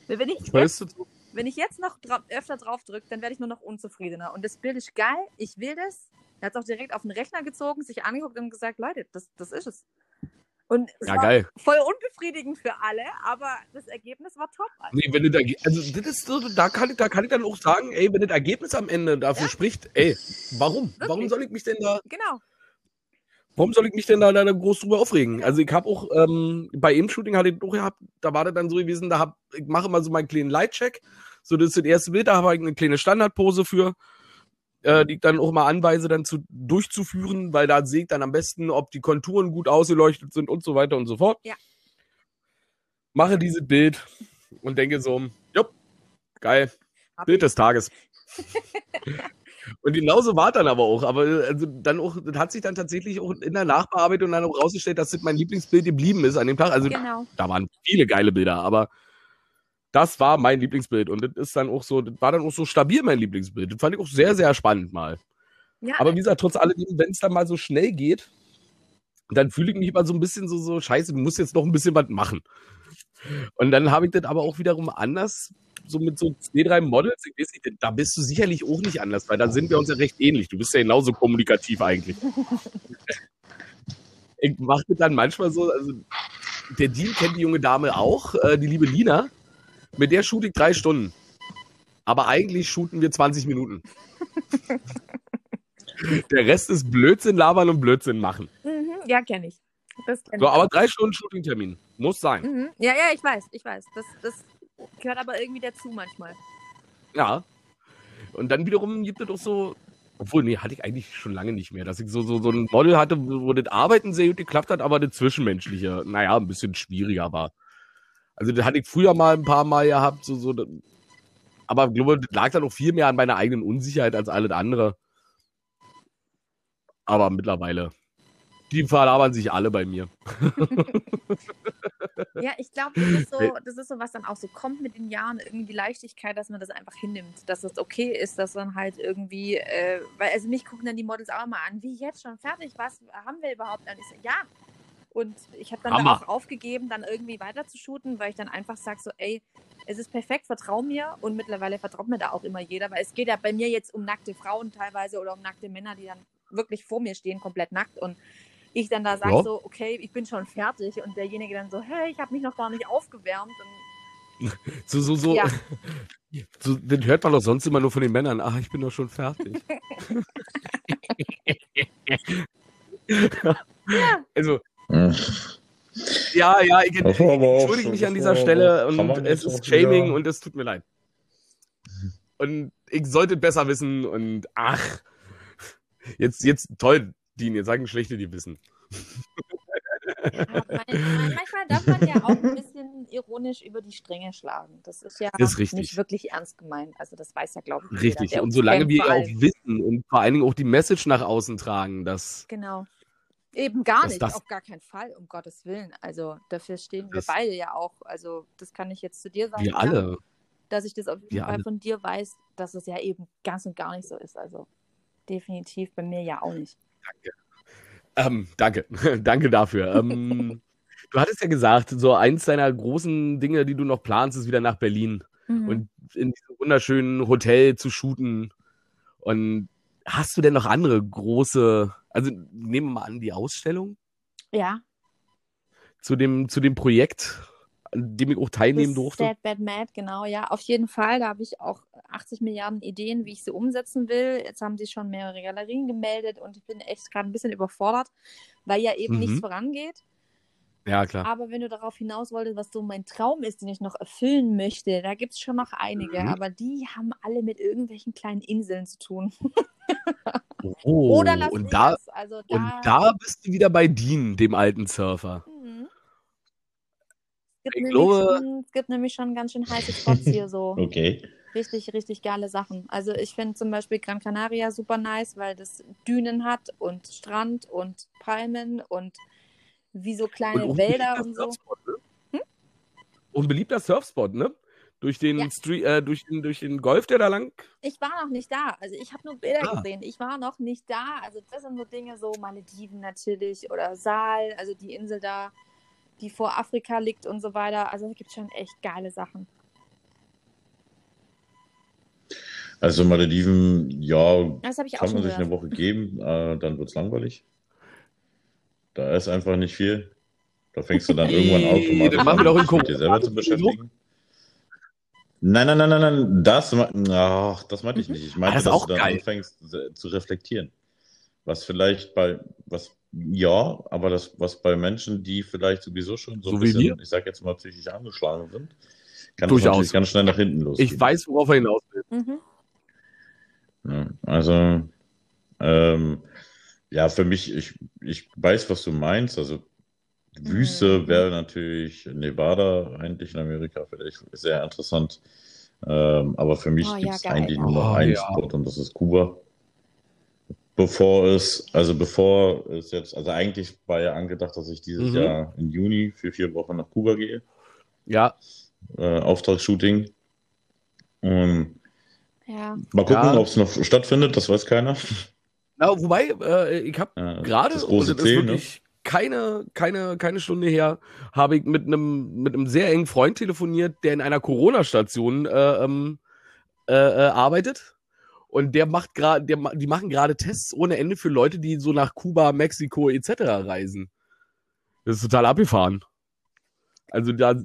wenn ich, jetzt, wenn ich jetzt noch dra öfter drauf drücke, dann werde ich nur noch unzufriedener. Und das Bild ist geil, ich will das. Er hat es auch direkt auf den Rechner gezogen, sich angeguckt und gesagt, Leute, das, das ist es. Und es ja, war geil. voll unbefriedigend für alle, aber das Ergebnis war top. Nee, wenn du da, also das ist so, da kann ich, da kann ich dann auch sagen, ey, wenn das Ergebnis am Ende dafür ja? spricht, ey, warum? Wirklich? Warum soll ich mich denn da? Genau. Warum soll ich mich denn da, da groß drüber aufregen? Also ich habe auch ähm, bei Im-Shooting hatte ich auch gehabt, da war das dann so gewesen, da hab, ich mache immer so meinen kleinen Light-Check. So, das ist das erste Bild, da habe ich eine kleine Standardpose für, äh, die ich dann auch mal anweise, dann zu, durchzuführen, weil da sehe ich dann am besten, ob die Konturen gut ausgeleuchtet sind und so weiter und so fort. Ja. Mache dieses Bild und denke so, jupp, geil, hab Bild ich. des Tages. Und genauso war dann aber auch. Aber also dann auch, das hat sich dann tatsächlich auch in der Nachbearbeitung dann auch rausgestellt, dass das mein Lieblingsbild geblieben ist an dem Tag. Also genau. da waren viele geile Bilder, aber das war mein Lieblingsbild. Und das ist dann auch so, das war dann auch so stabil mein Lieblingsbild. Das fand ich auch sehr, sehr spannend mal. Ja. Aber wie gesagt, trotz alledem, wenn es dann mal so schnell geht, dann fühle ich mich immer so ein bisschen so, so scheiße, du musst jetzt noch ein bisschen was machen. Und dann habe ich das aber auch wiederum anders so mit so zwei, drei Models, ich weiß nicht, da bist du sicherlich auch nicht anders, weil da sind wir uns ja recht ähnlich. Du bist ja genauso kommunikativ eigentlich. ich mache das dann manchmal so, also der Deal kennt die junge Dame auch, äh, die liebe Lina. Mit der shoot ich drei Stunden. Aber eigentlich shooten wir 20 Minuten. Der Rest ist Blödsinn labern und Blödsinn machen. Mhm, ja, kenne ich. Das kenn So, ich aber drei Stunden Shooting-Termin. Muss sein. Mhm. Ja, ja, ich weiß, ich weiß. Das, das gehört aber irgendwie dazu manchmal. Ja. Und dann wiederum gibt es auch so. Obwohl, nee, hatte ich eigentlich schon lange nicht mehr, dass ich so, so, so ein Model hatte, wo das Arbeiten sehr gut geklappt hat, aber das Zwischenmenschliche, naja, ein bisschen schwieriger war. Also, das hatte ich früher mal ein paar Mal gehabt, so, so, aber ich glaube, das lag dann auch viel mehr an meiner eigenen Unsicherheit als alles andere. Aber mittlerweile, die verlabern sich alle bei mir. Ja, ich glaube, das, ist so, das ist so, was dann auch so kommt mit den Jahren, irgendwie die Leichtigkeit, dass man das einfach hinnimmt, dass es okay ist, dass dann halt irgendwie, äh, weil also mich gucken dann die Models auch mal an, wie jetzt schon fertig, was haben wir überhaupt? Und ich so, ja. Und ich habe dann da Hammer. auch aufgegeben, dann irgendwie weiter zu shooten, weil ich dann einfach sage so, ey, es ist perfekt, vertrau mir. Und mittlerweile vertraut mir da auch immer jeder, weil es geht ja bei mir jetzt um nackte Frauen teilweise oder um nackte Männer, die dann wirklich vor mir stehen, komplett nackt. Und ich dann da sage Ja. so, okay, ich bin schon fertig. Und derjenige dann so, hey, ich habe mich noch gar nicht aufgewärmt. Und So, so, so. Ja. so. Den hört man doch sonst immer nur von den Männern. Ach, ich bin doch schon fertig. Also, Hm. ja, ja, ich, aber auch entschuldige mich an dieser Stelle und es ist Shaming und es tut mir leid. Und ich sollte besser wissen und ach, jetzt, jetzt toll, Dean, jetzt sagen schlechte die wissen. ja, manchmal darf man ja auch ein bisschen ironisch über die Stränge schlagen. Das ist ja Das ist nicht wirklich ernst gemeint. Also das weiß ja, glaube ich, jeder, Richtig. der Und solange wir auch wissen und vor allen Dingen auch die Message nach außen tragen, dass Genau. Eben gar nicht, das- auf gar keinen Fall, um Gottes Willen. Also dafür stehen wir beide ja auch. Also das kann ich jetzt zu dir sagen. wir Jan, alle. Dass ich das auf jeden Wir Fall alle. von dir weiß, dass es ja eben ganz und gar nicht so ist. Also definitiv bei mir ja auch nicht. Ähm, danke, danke dafür. Ähm, du hattest ja gesagt, so eins deiner großen Dinge, die du noch planst, ist wieder nach Berlin Mhm. und in diesem wunderschönen Hotel zu shooten. Und hast du denn noch andere große, also nehmen wir mal an, die Ausstellung ja, zu dem, zu dem Projekt, an dem ich auch teilnehmen das durfte? Sad Bad Mad, genau, ja, auf jeden Fall. Da habe ich auch 80 Milliarden Ideen, wie ich sie umsetzen will. Jetzt haben sich schon mehrere Galerien gemeldet und ich bin echt gerade ein bisschen überfordert, weil ja eben Mhm. nichts vorangeht. Ja, klar. Aber wenn du darauf hinaus wolltest, was so mein Traum ist, den ich noch erfüllen möchte, da gibt es schon noch einige, Mhm. aber die haben alle mit irgendwelchen kleinen Inseln zu tun. Oh, Oder Las und da. Also da, und da bist du wieder bei Dean, dem alten Surfer. Es gibt, Ich nämlich glaube- schon, es gibt nämlich schon ganz schön heiße Spots hier so. Okay. Richtig, richtig geile Sachen. Also ich finde zum Beispiel Gran Canaria super nice, weil das Dünen hat und Strand und Palmen und wie so kleine und Wälder und so. Ne? Unbeliebter Surfspot, ne? Durch den, Ja. Street, äh, durch, den, durch den Golf, der da lang. Ich war noch nicht da. Also ich habe nur Bilder Ah. gesehen. Ich war noch nicht da. Also das sind so Dinge, so Malediven natürlich oder Saal, also die Insel da, die vor Afrika liegt und so weiter. Also es gibt schon echt geile Sachen. Also Malediven, ja, kann man sich eine. Woche geben, äh, dann wird es langweilig. Da ist einfach nicht viel. Da fängst du dann irgendwann automatisch das machen wir doch in dich mit dir selber zu beschäftigen. Nein, nein, nein, nein, nein, das, ach, das meinte ich Mhm. nicht. Ich meinte, Ah, das ist dass auch du dann geil. anfängst se- zu reflektieren. Was vielleicht bei, was, ja, aber das, was bei Menschen, die vielleicht sowieso schon so ein So wie bisschen, wir? ich sag jetzt mal, psychisch angeschlagen sind, kann das Durchaus. natürlich ganz schnell nach hinten losgehen. Ich weiß, worauf er hinaus will. Mhm. Ja, also, ähm, ja, für mich, ich, ich weiß, was du meinst. Also, Wüste Mhm. wäre natürlich Nevada eigentlich in Amerika vielleicht sehr interessant. Ähm, aber für mich Oh, gibt ja, es geil. eigentlich nur noch Oh, einen ja. Spot und das ist Kuba. Bevor es, also bevor es jetzt, also eigentlich war ja angedacht, dass ich dieses Mhm. Jahr im Juni für vier Wochen nach Kuba gehe. Ja, Äh, Auftragsshooting. Und Ja. mal gucken, Ja. ob es noch stattfindet, das weiß keiner. Na, wobei, äh, ich habe Ja, gerade, das und große das ist ne? wirklich keine, keine, keine Stunde her, habe ich mit einem mit einem sehr engen Freund telefoniert, der in einer Corona-Station äh, ähm, äh, äh, arbeitet. Und der macht gerade, die machen gerade Tests ohne Ende für Leute, die so nach Kuba, Mexiko etc. reisen. Das ist total abgefahren. Also da.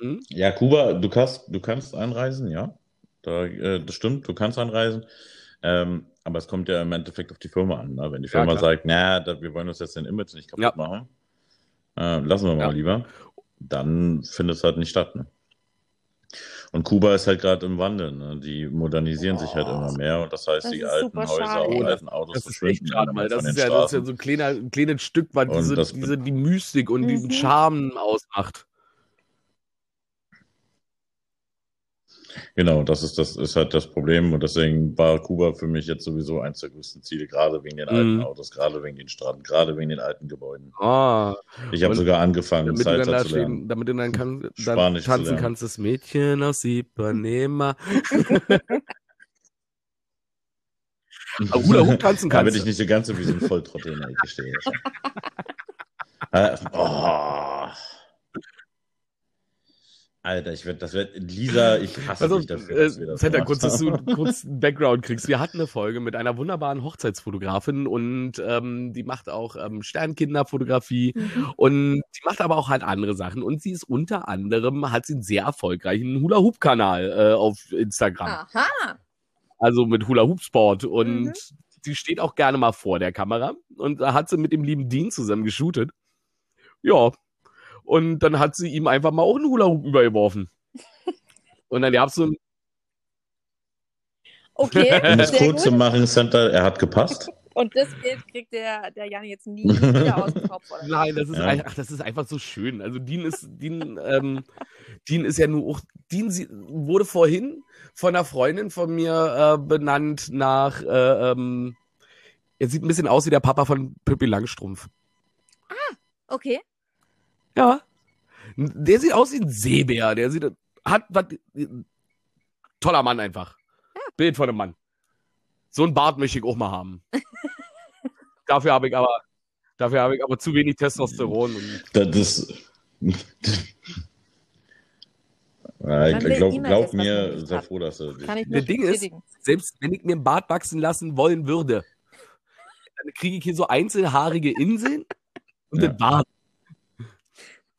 Hm? Ja, Kuba, du kannst, du kannst einreisen, ja. Da, äh, das stimmt, du kannst einreisen. Ähm, aber es kommt ja im Endeffekt auf die Firma an. Ne? Wenn die Firma klar. sagt, na, da, wir wollen uns jetzt den Image nicht kaputt Ja. machen, äh, lassen wir mal Ja. lieber, dann findet es halt nicht statt. Ne? Und Kuba ist halt gerade im Wandel. Ne? Die modernisieren sich halt Oh. immer mehr und das heißt, Das die alten Häuser schade. und alten Autos Das ist verschwinden echt schade, weil das ist, ja, das ist ja so ein, kleiner, ein kleines Stück, was diese, diese, die Mystik und Mhm. diesen Charme ausmacht. Genau, das ist, das ist halt das Problem und deswegen war Kuba für mich jetzt sowieso eins der größten Ziele, gerade wegen den alten Mhm. Autos, gerade wegen den Straßen, gerade wegen den alten Gebäuden. Ah, Ich habe sogar angefangen, damit dann Salsa zu lernen. stehen, damit du dann, kann, dann tanzen lernen. kannst, das Mädchen aus Ipanema. Aber Hula Hoop tanzen Damit kannst ich du. nicht so ganz so wie so ein Volltrottel in der Ecke stehe. Äh, oh. Alter, ich werd, das wird Lisa, ich hasse Also, dich dafür, äh, dass wir das gemacht kurz, dass du haben. einen kurzen Background kriegst. Wir hatten eine Folge mit einer wunderbaren Hochzeitsfotografin und ähm, die macht auch ähm, Sternkinderfotografie Mhm. und die macht aber auch halt andere Sachen und sie ist unter anderem, hat sie einen sehr erfolgreichen Hula-Hoop-Kanal äh, auf Instagram. Aha. Also mit Hula Hoop Sport. Und Mhm. sie steht auch gerne mal vor der Kamera. Und da hat sie mit dem lieben Dean zusammen geshootet. Ja. Und dann hat sie ihm einfach mal auch einen Hula Hoop übergeworfen. Und dann gab's so ein, Okay, Um das sehr kurz zu machen, Santa, er hat gepasst. Und das Bild kriegt der, der Jan jetzt nie wieder aus dem Kopf. Oder? nein, das ist, Ja. ein, ach, das ist einfach so schön. Also Dean ist, Dean, ähm, Dean ist ja nur auch, Dean sie, wurde vorhin von einer Freundin von mir äh, benannt nach, äh, ähm, er sieht ein bisschen aus wie der Papa von Pippi Langstrumpf. Okay. Ja. Der sieht aus wie ein Seebär. Der sieht, hat was. Toller Mann einfach. Bild von einem Mann. So ein Bart möchte ich auch mal haben. dafür habe ich aber, dafür habe ich aber zu wenig Testosteron. Und, Das ist. Ja, ich glaub, glaub das, man mir, sei hat. froh, dass du Kann ich Der nur Ding ist- selbst wenn ich mir einen Bart wachsen lassen wollen würde, dann kriege ich hier so einzelhaarige Inseln und Ja. den Bart.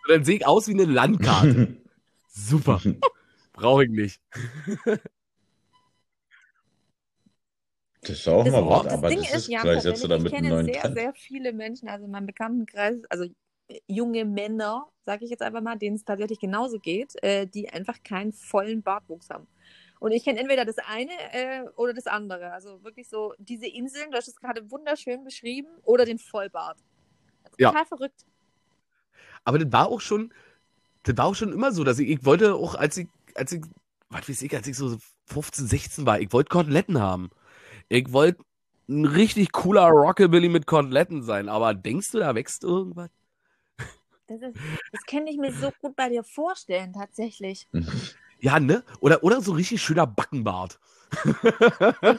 Und dann sehe ich aus wie eine Landkarte. Super. Brauche ich nicht. Das ist auch Das, mal was, das aber Ding das ist, ist, Jan, vielleicht setzt du tatsächlich, damit ich einen kenne neuen sehr, Trend. sehr viele Menschen, also in meinem Bekanntenkreis, also äh, junge Männer, sage ich jetzt einfach mal, denen es tatsächlich genauso geht, äh, die einfach keinen vollen Bartwuchs haben. Und ich kenne entweder das eine äh, oder das andere. Also wirklich so diese Inseln, du hast es gerade wunderschön beschrieben, oder den Vollbart. Ja. Total verrückt. Aber das war auch schon, das war auch schon immer so, dass ich, ich wollte auch, als ich, als ich, was weiß ich, als ich so 15, 16 war, ich wollte Koteletten haben. Ich wollte ein richtig cooler Rockabilly mit Koteletten sein. Aber denkst du, da wächst irgendwas? Das, ist, das kann ich mir so gut bei dir vorstellen, tatsächlich. Ja, ne? Oder, oder so richtig schöner Backenbart.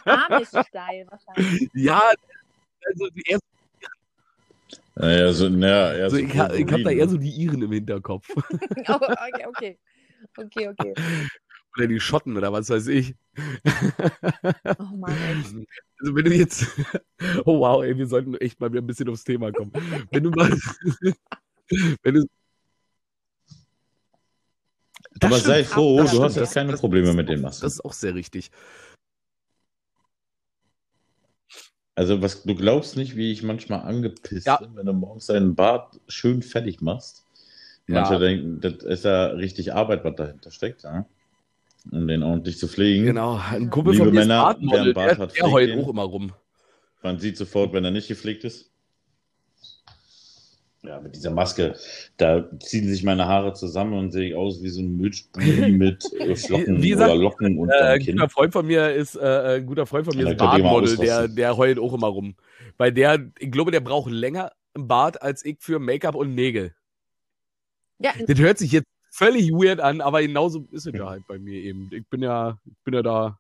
Amish-Style wahrscheinlich. Ja, also eher, Naja, so, naja, eher also so ich, ha- ich habe da eher so die Iren im Hinterkopf. Oh, okay, okay. Okay, okay. Oder die Schotten oder was weiß ich. Oh Mann, ey. Also wenn du jetzt, oh wow, ey, wir sollten echt mal wieder ein bisschen aufs Thema kommen. Wenn du mal, wenn du, Das Aber stimmt. sei froh, Das du hast jetzt keine Das- Probleme das- mit den Masken. Das ist auch sehr richtig. Also, was du glaubst nicht, wie ich manchmal angepisst Ja. bin, wenn du morgens deinen Bart schön fertig machst. Manche Ja. denken, das ist ja richtig Arbeit, was dahinter steckt, ja? um den ordentlich zu pflegen. Genau. Ein Kumpel Liebe von mir ist Männer, Bartmodel, wer einen Bart der, hat, der heult den. auch immer rum. Man sieht sofort, wenn er nicht gepflegt ist. Ja, mit dieser Maske, da ziehen sich meine Haare zusammen und sehe ich aus wie so ein Milchbully mit äh, Flocken Wie gesagt, oder Locken und Äh, äh, ein Kinn. guter Freund von mir ist, äh, ein guter Freund von mir Ja, ist Bartmodel, der, der heult auch immer rum. Weil der, ich glaube, der braucht länger im Bart als ich für Make-up und Nägel. Ja, Das hört sich jetzt völlig weird an, aber genauso ist es ja halt bei mir eben. Ich bin ja, ich bin ja da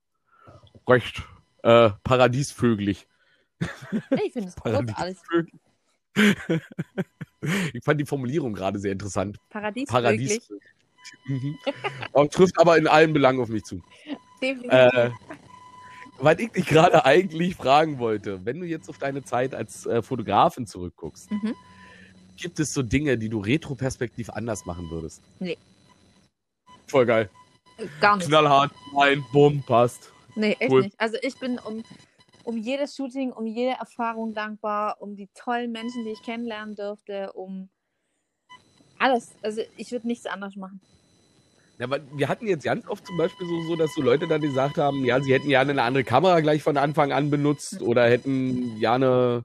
recht äh, paradiesvögelig. ich finde es großartig. Ich fand die Formulierung gerade sehr interessant. Paradies, Paradies. Mhm. Trifft aber in allen Belangen auf mich zu. Definitiv. Äh, was ich dich gerade eigentlich fragen wollte, wenn du jetzt auf deine Zeit als äh, Fotografin zurückguckst, Mhm. gibt es so Dinge, die du retroperspektiv anders machen würdest? Nee. Voll geil. Gar nicht. Knallhart, nein, bumm, passt. Nee, echt Cool. nicht. Also ich bin um um jedes Shooting, um jede Erfahrung dankbar, um die tollen Menschen, die ich kennenlernen durfte, um alles. Also ich würde nichts anderes machen. Ja, aber wir hatten jetzt ganz oft zum Beispiel so, so, dass so Leute dann gesagt haben, ja, sie hätten ja eine andere Kamera gleich von Anfang an benutzt oder hätten ja eine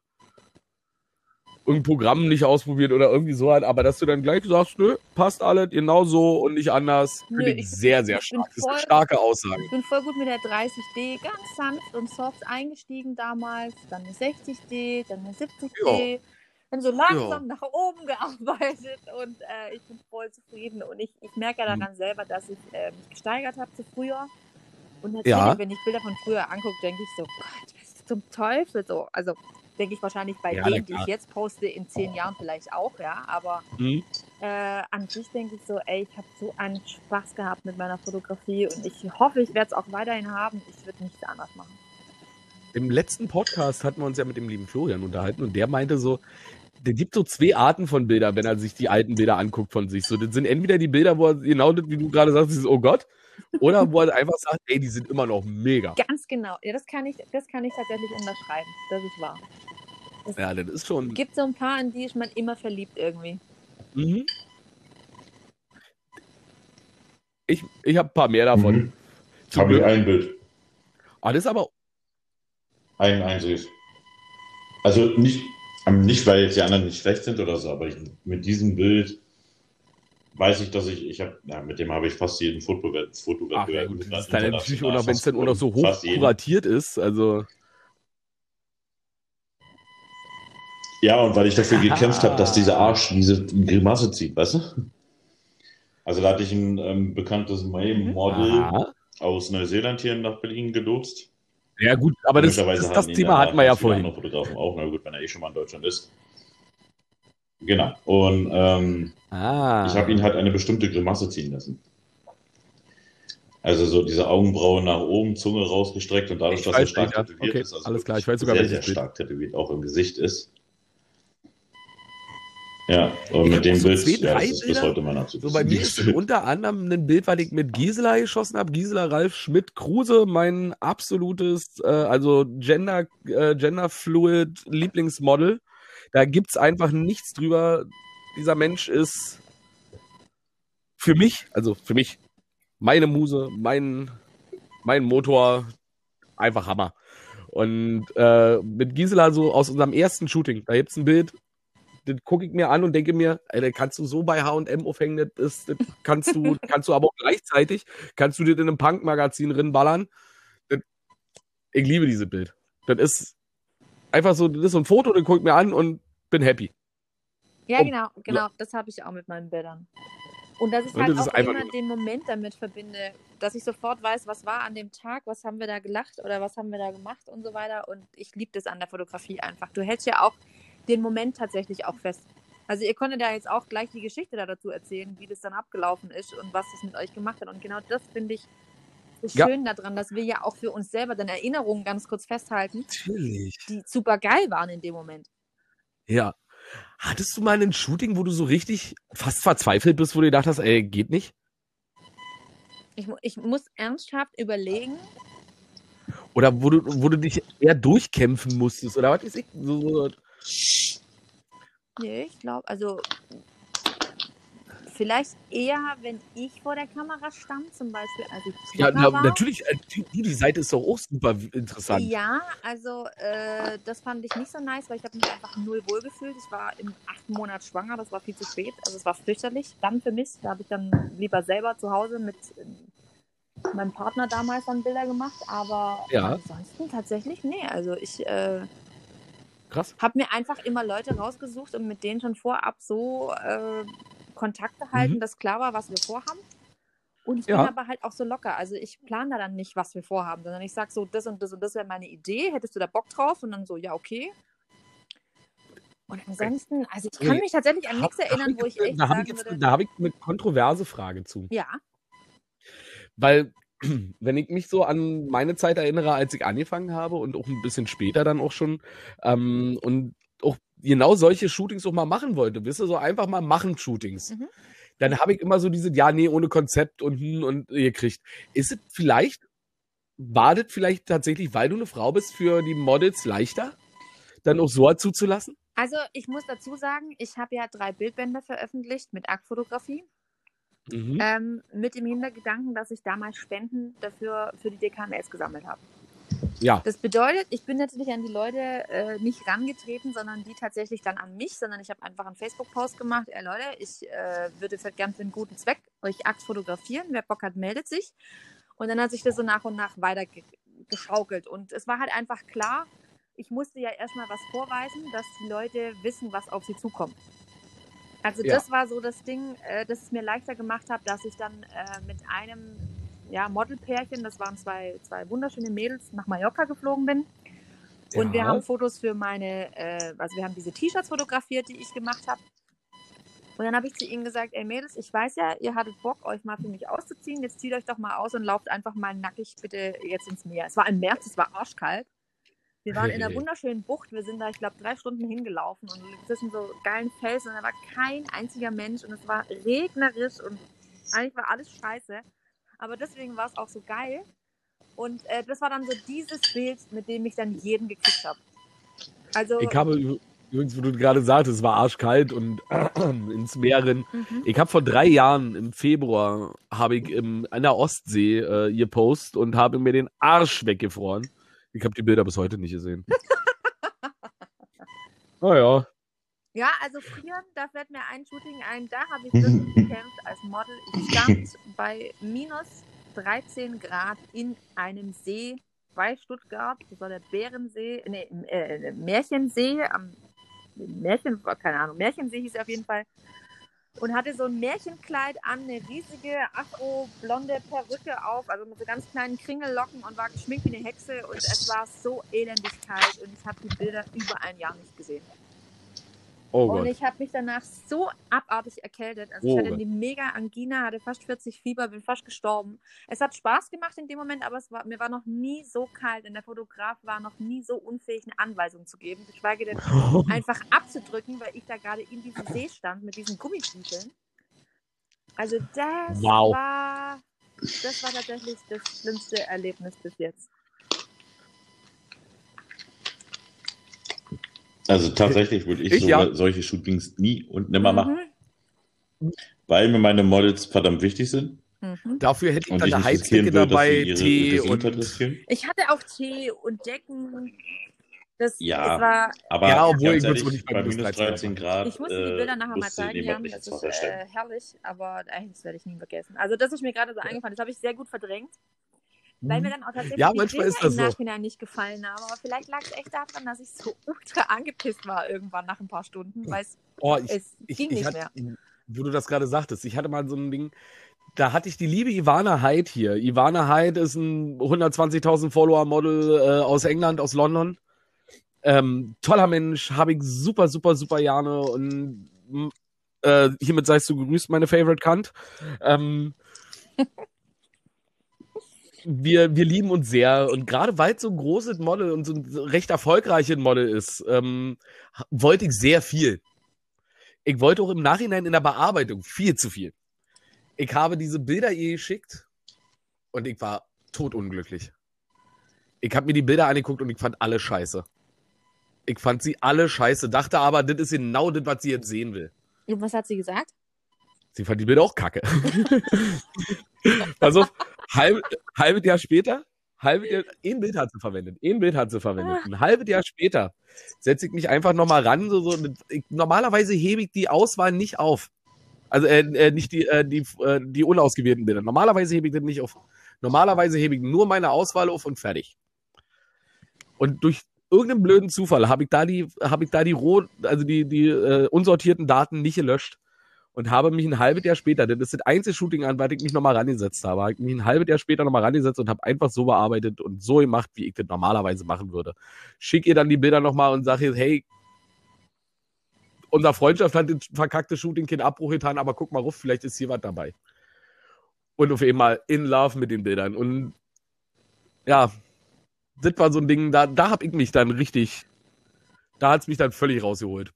irgendein Programm nicht ausprobiert oder irgendwie so halt, aber dass du dann gleich sagst, nö, passt alles genau so und nicht anders, finde ich sehr, sehr ich bin stark. Das ist eine voll- starke Aussage. Ich bin voll gut mit der 30D, ganz sanft und soft eingestiegen damals, dann eine 60D, dann eine 70D, dann so langsam nach oben gearbeitet und äh, ich bin voll zufrieden und ich, ich merke ja Mhm. daran selber, dass ich äh, mich gesteigert habe zu früher. Und natürlich, Ja. wenn ich Bilder von früher angucke, denke ich so, Gott, was zum Teufel so? Also denke ich wahrscheinlich bei Ja, denen, die ich jetzt poste, in zehn Jahren vielleicht auch, ja, aber Mhm. äh, an sich denke ich so, ey, ich habe so einen Spaß gehabt mit meiner Fotografie und ich hoffe, ich werde es auch weiterhin haben. Ich würde nichts anders machen. Im letzten Podcast hatten wir uns ja mit dem lieben Florian unterhalten und der meinte so, der gibt so zwei Arten von Bildern, wenn er sich die alten Bilder anguckt von sich. So, das sind entweder die Bilder, wo er genau das, wie du gerade sagst, dieses Oh Gott, oder wo er einfach sagt, ey, die sind immer noch mega. Ganz genau. Ja, das kann ich, das kann ich tatsächlich unterschreiben. Das ist wahr. Ja, das ist schon. Es gibt so ein paar, in die ist man immer verliebt irgendwie. Mhm. Ich, ich habe ein paar mehr davon. Mhm. Zum Habe ich ein Bild. Alles aber Ein einziges. Also nicht, ähm, nicht, weil jetzt die anderen nicht schlecht sind oder so, aber ich, mit diesem Bild weiß ich, dass ich, ich habe, ja, mit dem habe ich fast jeden Fotowettbewerb Ach ja, gut, das ist natürlich, international oder wenn es dann auch noch so hoch kuratiert ist, also. Ja, und weil ich dafür gekämpft habe, dass dieser Arsch diese Grimasse zieht, weißt du? Also da hatte ich ein ähm, bekanntes Model Aha. aus Neuseeland hier nach Berlin gelotst. Ja, gut, aber das, das, das Thema hatten wir ja vorhin. Fotografen auch, na gut, wenn er eh schon mal in Deutschland ist. Genau. Und ähm, Ah. ich habe ihn halt eine bestimmte Grimasse ziehen lassen. Also so diese Augenbrauen nach oben, Zunge rausgestreckt und dadurch, Ich dass er stark nicht, tätowiert Okay, ist, also alles klar, ich weiß sogar, sehr, sehr stark tätowiert auch im Gesicht ist. Ja, hab mit dem so Bild, ja, das ist bis heute mein absolutes So, bei mir ist unter anderem ein Bild, was ich mit Gisela geschossen habe. Gisela Ralf Schmidt Kruse, mein absolutes, äh, also Gender, äh, Genderfluid Lieblingsmodel. Da gibt's einfach nichts drüber. Dieser Mensch ist für mich, also für mich, meine Muse, mein, mein Motor, einfach Hammer. Und äh, mit Gisela so aus unserem ersten Shooting, da gibt's ein Bild, das gucke ich mir an und denke mir, Alter, kannst du so bei H&M aufhängen, das, ist, das kannst du, kannst du aber auch gleichzeitig, kannst du dir in einem Punk-Magazin rinballern. Das, ich liebe dieses Bild. Das ist einfach so, das ist so ein Foto, das gucke ich mir an und bin happy. Ja, Oh, genau, genau. Das habe ich auch mit meinen Bildern. Und dass ich Und halt das ist auch immer den Moment damit verbinde, dass ich sofort weiß, was war an dem Tag, was haben wir da gelacht oder was haben wir da gemacht und so weiter. Und ich liebe das an der Fotografie einfach. Du hältst ja auch den Moment tatsächlich auch fest. Also ihr konntet ja jetzt auch gleich die Geschichte da dazu erzählen, wie das dann abgelaufen ist und was das mit euch gemacht hat. Und genau das finde ich so Ja. schön daran, dass wir ja auch für uns selber dann Erinnerungen ganz kurz festhalten, Natürlich. die super geil waren in dem Moment. Ja. Hattest du mal ein Shooting, wo du so richtig fast verzweifelt bist, wo du gedacht hast, ey, geht nicht? Ich, ich muss ernsthaft überlegen, Oder wo du, wo du dich eher durchkämpfen musstest? Oder was weiß ich? So, so, Nee, ich glaube, also vielleicht eher, wenn ich vor der Kamera stand, zum Beispiel, als ich ja, na, war. natürlich, äh, die, die Seite ist doch auch super interessant. Ja, also äh, das fand ich nicht so nice, weil ich habe mich einfach null wohl gefühlt. Ich war im achten Monat schwanger, das war viel zu spät. Also es war fürchterlich. Dann für mich, da habe ich dann lieber selber zu Hause mit äh, meinem Partner damals dann Bilder gemacht. Aber Ja. ansonsten tatsächlich, nee. Also ich äh, Krass. habe mir einfach immer Leute rausgesucht und mit denen schon vorab so äh, Kontakt gehalten, Mhm. dass klar war, was wir vorhaben. Und ich Ja. bin aber halt auch so locker. Also ich plane da dann nicht, was wir vorhaben, sondern ich sage so, das und das und das wäre meine Idee. Hättest du da Bock drauf? Und dann so, ja, okay. Und ansonsten, also ich kann mich tatsächlich an nichts erinnern, wo ich echt da habe ich, jetzt- würde, da hab ich eine kontroverse Frage zu. ja, Weil, wenn ich mich so an meine Zeit erinnere, als ich angefangen habe und auch ein bisschen später dann auch schon, ähm, und auch genau solche Shootings auch mal machen wollte, wisst ihr, so einfach mal machen Shootings. Mhm. Dann habe ich immer so diese, ja, nee, ohne Konzept und hm und gekriegt. Ist es vielleicht war das vielleicht tatsächlich, weil du eine Frau bist, für die Models leichter, dann auch so zuzulassen? Also ich muss dazu sagen, ich habe ja drei Bildbände veröffentlicht mit Aktfotografie. Mhm. Ähm, mit dem Hintergedanken, dass ich damals Spenden dafür für die DKMS gesammelt habe. Ja. Das bedeutet, ich bin natürlich an die Leute äh, nicht rangetreten, sondern die tatsächlich dann an mich, sondern ich habe einfach einen Facebook-Post gemacht, ey Leute, ich äh, würde für, gern für einen guten Zweck euch Akt fotografieren. Wer Bock hat, meldet sich. Und dann hat sich das so nach und nach weiter geschaukelt. Und es war halt einfach klar, ich musste ja erstmal was vorweisen, dass die Leute wissen, was auf sie zukommt. Also ja. das war so das Ding, äh, das es mir leichter gemacht hat, dass ich dann äh, mit einem ja, Modelpärchen, das waren zwei, zwei wunderschöne Mädels, nach Mallorca geflogen bin. Und ja. wir haben Fotos für meine, äh, also wir haben diese T-Shirts fotografiert, die ich gemacht habe. Und dann habe ich zu ihnen gesagt, ey Mädels, ich weiß ja, ihr hattet Bock, euch mal für mich auszuziehen. Jetzt zieht euch doch mal aus und lauft einfach mal nackig bitte jetzt ins Meer. Es war im März, es war arschkalt. Wir waren in einer wunderschönen Bucht. Wir sind da, ich glaube, drei Stunden hingelaufen und zwischen so geilen Felsen. Und da war kein einziger Mensch und es war regnerisch und eigentlich war alles scheiße. Aber deswegen war es auch so geil. Und äh, das war dann so dieses Bild, mit dem ich dann jeden gekriegt habe. Also, ich habe übrigens, wo du gerade sagtest, es war arschkalt und ins Meer rennen. Mhm. Ich habe vor drei Jahren im Februar habe ich im, an der Ostsee äh, gepostet und habe mir den Arsch weggefroren. Ich habe die Bilder bis heute nicht gesehen. naja. Ja, also früher, da fällt mir ein Shooting ein, da habe ich wirklich gekämpft als Model. Ich stand bei minus 13 Grad in einem See bei Stuttgart. Das war der Bärensee, nee, äh, Märchensee, am Märchen, keine Ahnung, Märchensee hieß er auf jeden Fall und hatte so ein Märchenkleid an, eine riesige afro-blonde Perücke auf, also mit so ganz kleinen Kringellocken und war geschminkt wie eine Hexe und es war so elendig kalt und ich habe die Bilder über ein Jahr nicht gesehen. Oh und ich habe mich danach so abartig erkältet. Also oh ich hatte eine mega Angina, hatte fast 40 Fieber, bin fast gestorben. Es hat Spaß gemacht in dem Moment, aber war, mir war noch nie so kalt und der Fotograf war noch nie so unfähig, eine Anweisung zu geben, geschweige denn einfach abzudrücken, weil ich da gerade in diesem See stand mit diesen Gummistiefeln. Also das wow. war das war tatsächlich das schlimmste Erlebnis bis jetzt. Also tatsächlich würde ich, ich so, ja. solche Shootings nie und nimmer mhm. machen. Weil mir meine Models verdammt wichtig sind. Mhm. Dafür hätte ich dann eine Heizdecke dabei, Tee und. Ich hatte auch Tee und Decken. Das, ja, das war, aber ja, obwohl ich ehrlich, bei minus 13 Grad. Ich muss die Bilder nachher mal zeigen, Jan. Das ist äh, herrlich, aber ey, das werde ich nie vergessen. Also, das ist mir gerade so ja. eingefallen. Das habe ich sehr gut verdrängt. Weil mir mhm. dann auch tatsächlich ja, manchmal ist das im Nachhinein so. nicht gefallen haben. Aber vielleicht lag es echt daran, dass ich so ultra angepisst war irgendwann nach ein paar Stunden, weil oh, es ich, ging ich, nicht hatte, mehr. Wo du das gerade sagtest, ich hatte mal so ein Ding, da hatte ich die liebe Ivana Hyde hier. Ivana Hyde ist ein 120.000 Follower-Model äh, aus England, aus London. Ähm, toller Mensch, habe ich super, super, super gerne und äh, hiermit seist du gegrüßt, meine Favorite Kant. Ähm, wir, wir lieben uns sehr. Und gerade weil es so ein großes Model und so ein recht erfolgreiches Model ist, ähm, wollte ich sehr viel. Ich wollte auch im Nachhinein in der Bearbeitung viel zu viel. Ich habe diese Bilder ihr geschickt und ich war totunglücklich. Ich habe mir die Bilder angeguckt und ich fand alle scheiße. Ich fand sie alle scheiße, dachte aber, das ist genau das, was sie jetzt sehen will. Und was hat sie gesagt? Sie fand die Bilder auch kacke. also, halb, halbes Jahr später, halbes Jahr, ein Bild hat sie verwendet, ein Bild hat sie verwendet. Ein halbes Jahr später setze ich mich einfach nochmal ran. So, so, ich, normalerweise hebe ich die Auswahl nicht auf. Also äh, äh, nicht die, äh, die, äh, die unausgewählten Bilder. Normalerweise hebe ich das nicht auf. Normalerweise hebe ich nur meine Auswahl auf und fertig. Und durch irgendeinen blöden Zufall habe ich da die, habe ich da die roh, also die, die äh, unsortierten Daten nicht gelöscht und habe mich ein halbes Jahr später, denn das ist das einzige Shooting an, weil ich mich nochmal rangesetzt habe, habe ich mich ein halbes Jahr später nochmal rangesetzt und habe einfach so bearbeitet und so gemacht, wie ich das normalerweise machen würde. Schick ihr dann die Bilder nochmal und sage, hey, unser Freundschaft hat das verkackte Shooting keinen Abbruch getan, aber guck mal ruf, vielleicht ist hier was dabei. Und auf einmal in Love mit den Bildern. Und ja, das war so ein Ding, da, da habe ich mich dann richtig, da hat es mich dann völlig rausgeholt.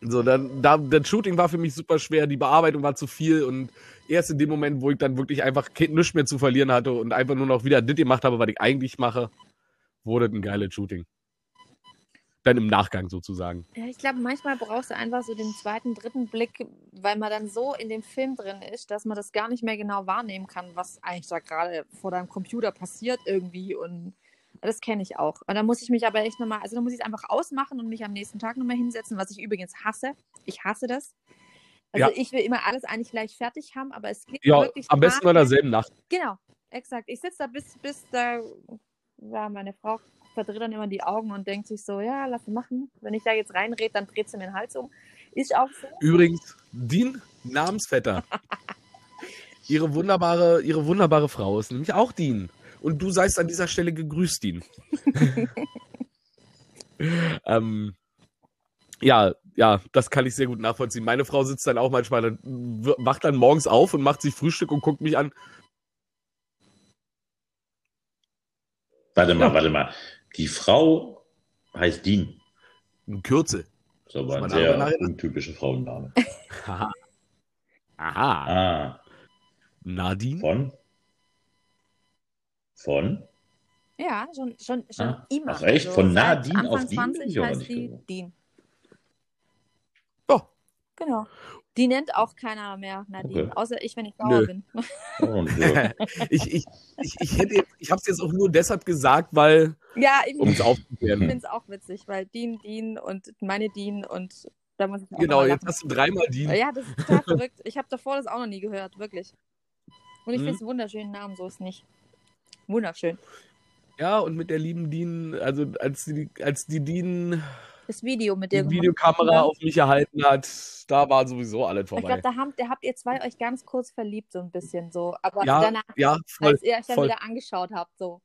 So, dann, da, das Shooting war für mich super schwer, die Bearbeitung war zu viel und erst in dem Moment, wo ich dann wirklich einfach nichts mehr zu verlieren hatte und einfach nur noch wieder das gemacht habe, was ich eigentlich mache, wurde ein geiles Shooting. Dann im Nachgang sozusagen. Ja, ich glaube, manchmal brauchst du einfach so den zweiten, dritten Blick, weil man dann so in dem Film drin ist, dass man das gar nicht mehr genau wahrnehmen kann, was eigentlich da gerade vor deinem Computer passiert irgendwie und das kenne ich auch. Und da muss ich mich aber echt nochmal, also da muss ich es einfach ausmachen und mich am nächsten Tag nochmal hinsetzen, was ich übrigens hasse. Ich hasse das. Also Ja. ich will immer alles eigentlich gleich fertig haben, aber es geht Ja, wirklich am besten in derselben Nacht. Genau, exakt. Ich sitze da bis, bis da, ja, meine Frau verdreht dann immer die Augen und denkt sich so, ja, lass sie machen. Wenn ich da jetzt reinrede, dann dreht sie mir den Hals um. Ist auch so. Übrigens, Dean, Namensvetter. ihre, wunderbare, ihre wunderbare Frau ist nämlich auch Dean. Und du seist an dieser Stelle gegrüßt, Dean. ähm, ja, ja, das kann ich sehr gut nachvollziehen. Meine Frau sitzt dann auch manchmal, dann wacht dann morgens auf und macht sich Frühstück und guckt mich an. Warte mal, Ja. warte mal. Die Frau heißt Dean. Ein Kürzel. Das ist aber ein sehr untypischer Frauenname. Aha. Aha. Ah, Nadine? von? Von? Ja, schon, schon, schon Ah, immer. ach echt? Von seit Nadine auf Anfang Dean? 20 Ich aber heißt die gewusst. Dean. Oh. Genau. Die nennt auch keiner mehr Nadine, Okay. außer ich, wenn ich sauer bin. Oh, ich ich, ich, ich, hätte jetzt- ich habe es jetzt auch nur deshalb gesagt, weil, Ja, ich um es finde es auch witzig, weil Dean, Dean und meine Dean und da muss ich auch Genau, jetzt hast du dreimal Dean. Ja, das ist total verrückt. Ich habe davor das auch noch nie gehört, wirklich. Und ich Mhm. finde es einen wunderschönen Namen, so ist nicht. Wunderschön. Ja, und mit der lieben Dean, also als die, als die Dean Das Video mit gemacht. Videokamera Ja. auf mich erhalten hat, da war sowieso alles Ich vorbei. glaube, da habt, da habt ihr zwei euch ganz kurz verliebt, so ein bisschen so. Aber ja, danach, ja, voll. als ihr euch dann voll. wieder angeschaut habt, so.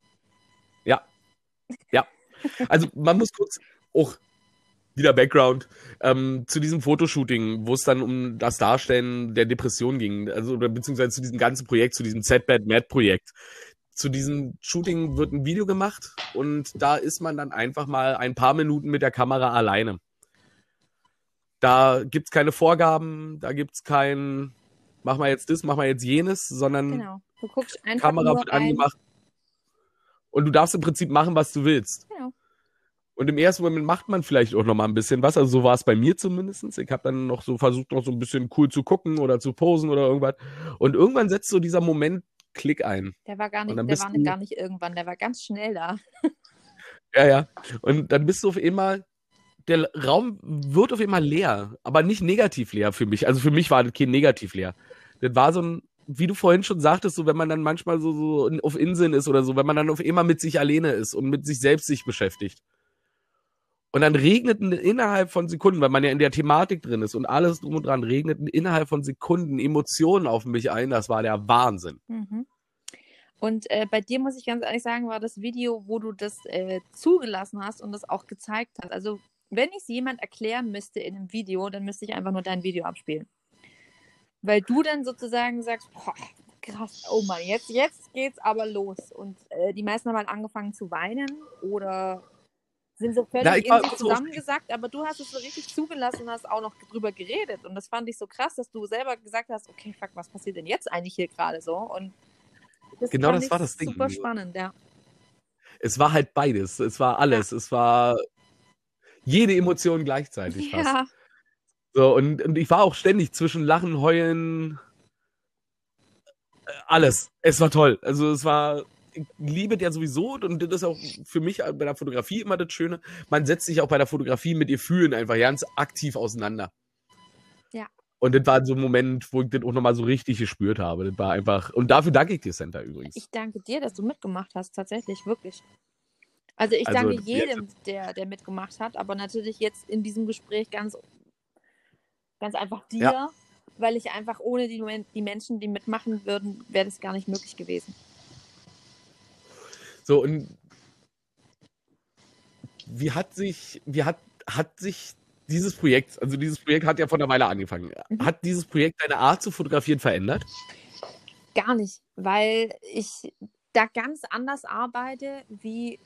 Also man muss kurz auch wieder Background ähm, zu diesem Fotoshooting, wo es dann um das Darstellen der Depression ging, also oder beziehungsweise zu diesem ganzen Projekt, zu diesem Z-Bad Mad Projekt. Zu diesem Shooting wird ein Video gemacht und da ist man dann einfach mal ein paar Minuten mit der Kamera alleine. Da gibt's keine Vorgaben, da gibt's kein mach mal jetzt das, mach mal jetzt jenes, sondern Genau. Du guckst einfach Kamera wird angemacht. Und du darfst im Prinzip machen, was du willst. Genau. Und im ersten Moment macht man vielleicht auch noch mal ein bisschen was. Also so war es bei mir zumindest. Ich habe dann noch so versucht, noch so ein bisschen cool zu gucken oder zu posen oder irgendwas. Und irgendwann setzt so dieser Moment Klick ein. Der war gar nicht, der war du- gar nicht irgendwann, der war ganz schnell da. Ja, ja. Und dann bist du auf einmal, der Raum wird auf einmal leer, aber nicht negativ leer für mich. Also für mich war das kein negativ leer. Das war so ein, wie du vorhin schon sagtest, so wenn man dann manchmal so, so auf Inseln ist oder so, wenn man dann auf einmal mit sich alleine ist und mit sich selbst sich beschäftigt. Und dann regneten innerhalb von Sekunden, weil man ja in der Thematik drin ist und alles drum und dran, regneten innerhalb von Sekunden Emotionen auf mich ein. Das war der Wahnsinn. Mhm. Und äh, bei dir muss ich ganz ehrlich sagen, war das Video, wo du das äh, zugelassen hast und das auch gezeigt hast. Also, wenn ich es jemand erklären müsste in einem Video, dann müsste ich einfach nur dein Video abspielen. Weil du dann sozusagen sagst, boah, krass, oh Mann, jetzt, jetzt geht's aber los. Und äh, die meisten haben halt angefangen zu weinen oder sind so völlig Ja, ich in sich zusammengesackt, aber du hast es so richtig zugelassen und hast auch noch drüber geredet. Und das fand ich so krass, dass du selber gesagt hast, okay, fuck, was passiert denn jetzt eigentlich hier gerade so? Und das Genau das war das Ding. Super spannend, ja. Es war halt beides. Es war alles. Es war jede Emotion gleichzeitig fast. Ja, So, und, und ich war auch ständig zwischen Lachen, Heulen, äh, alles. Es war toll. Also es war, liebe der sowieso und das ist auch für mich bei der Fotografie immer das Schöne. Man setzt sich auch bei der Fotografie mit ihr fühlen einfach ganz aktiv auseinander. Ja. Und das war so ein Moment, wo ich das auch nochmal so richtig gespürt habe. Das war einfach, und dafür danke ich dir, Center übrigens. ich danke dir, dass du mitgemacht hast, tatsächlich, wirklich. Also ich Also, danke jedem, der, der mitgemacht hat, aber natürlich jetzt in diesem Gespräch ganz, ganz einfach dir, Ja. weil ich einfach ohne die, die Menschen, die mitmachen würden, wäre das gar nicht möglich gewesen. So, und wie hat sich, wie hat, hat sich dieses Projekt, also dieses Projekt hat ja vor einer Weile angefangen. Mhm. Hat dieses Projekt deine Art zu fotografieren verändert? Gar nicht, weil ich da ganz anders arbeite, wie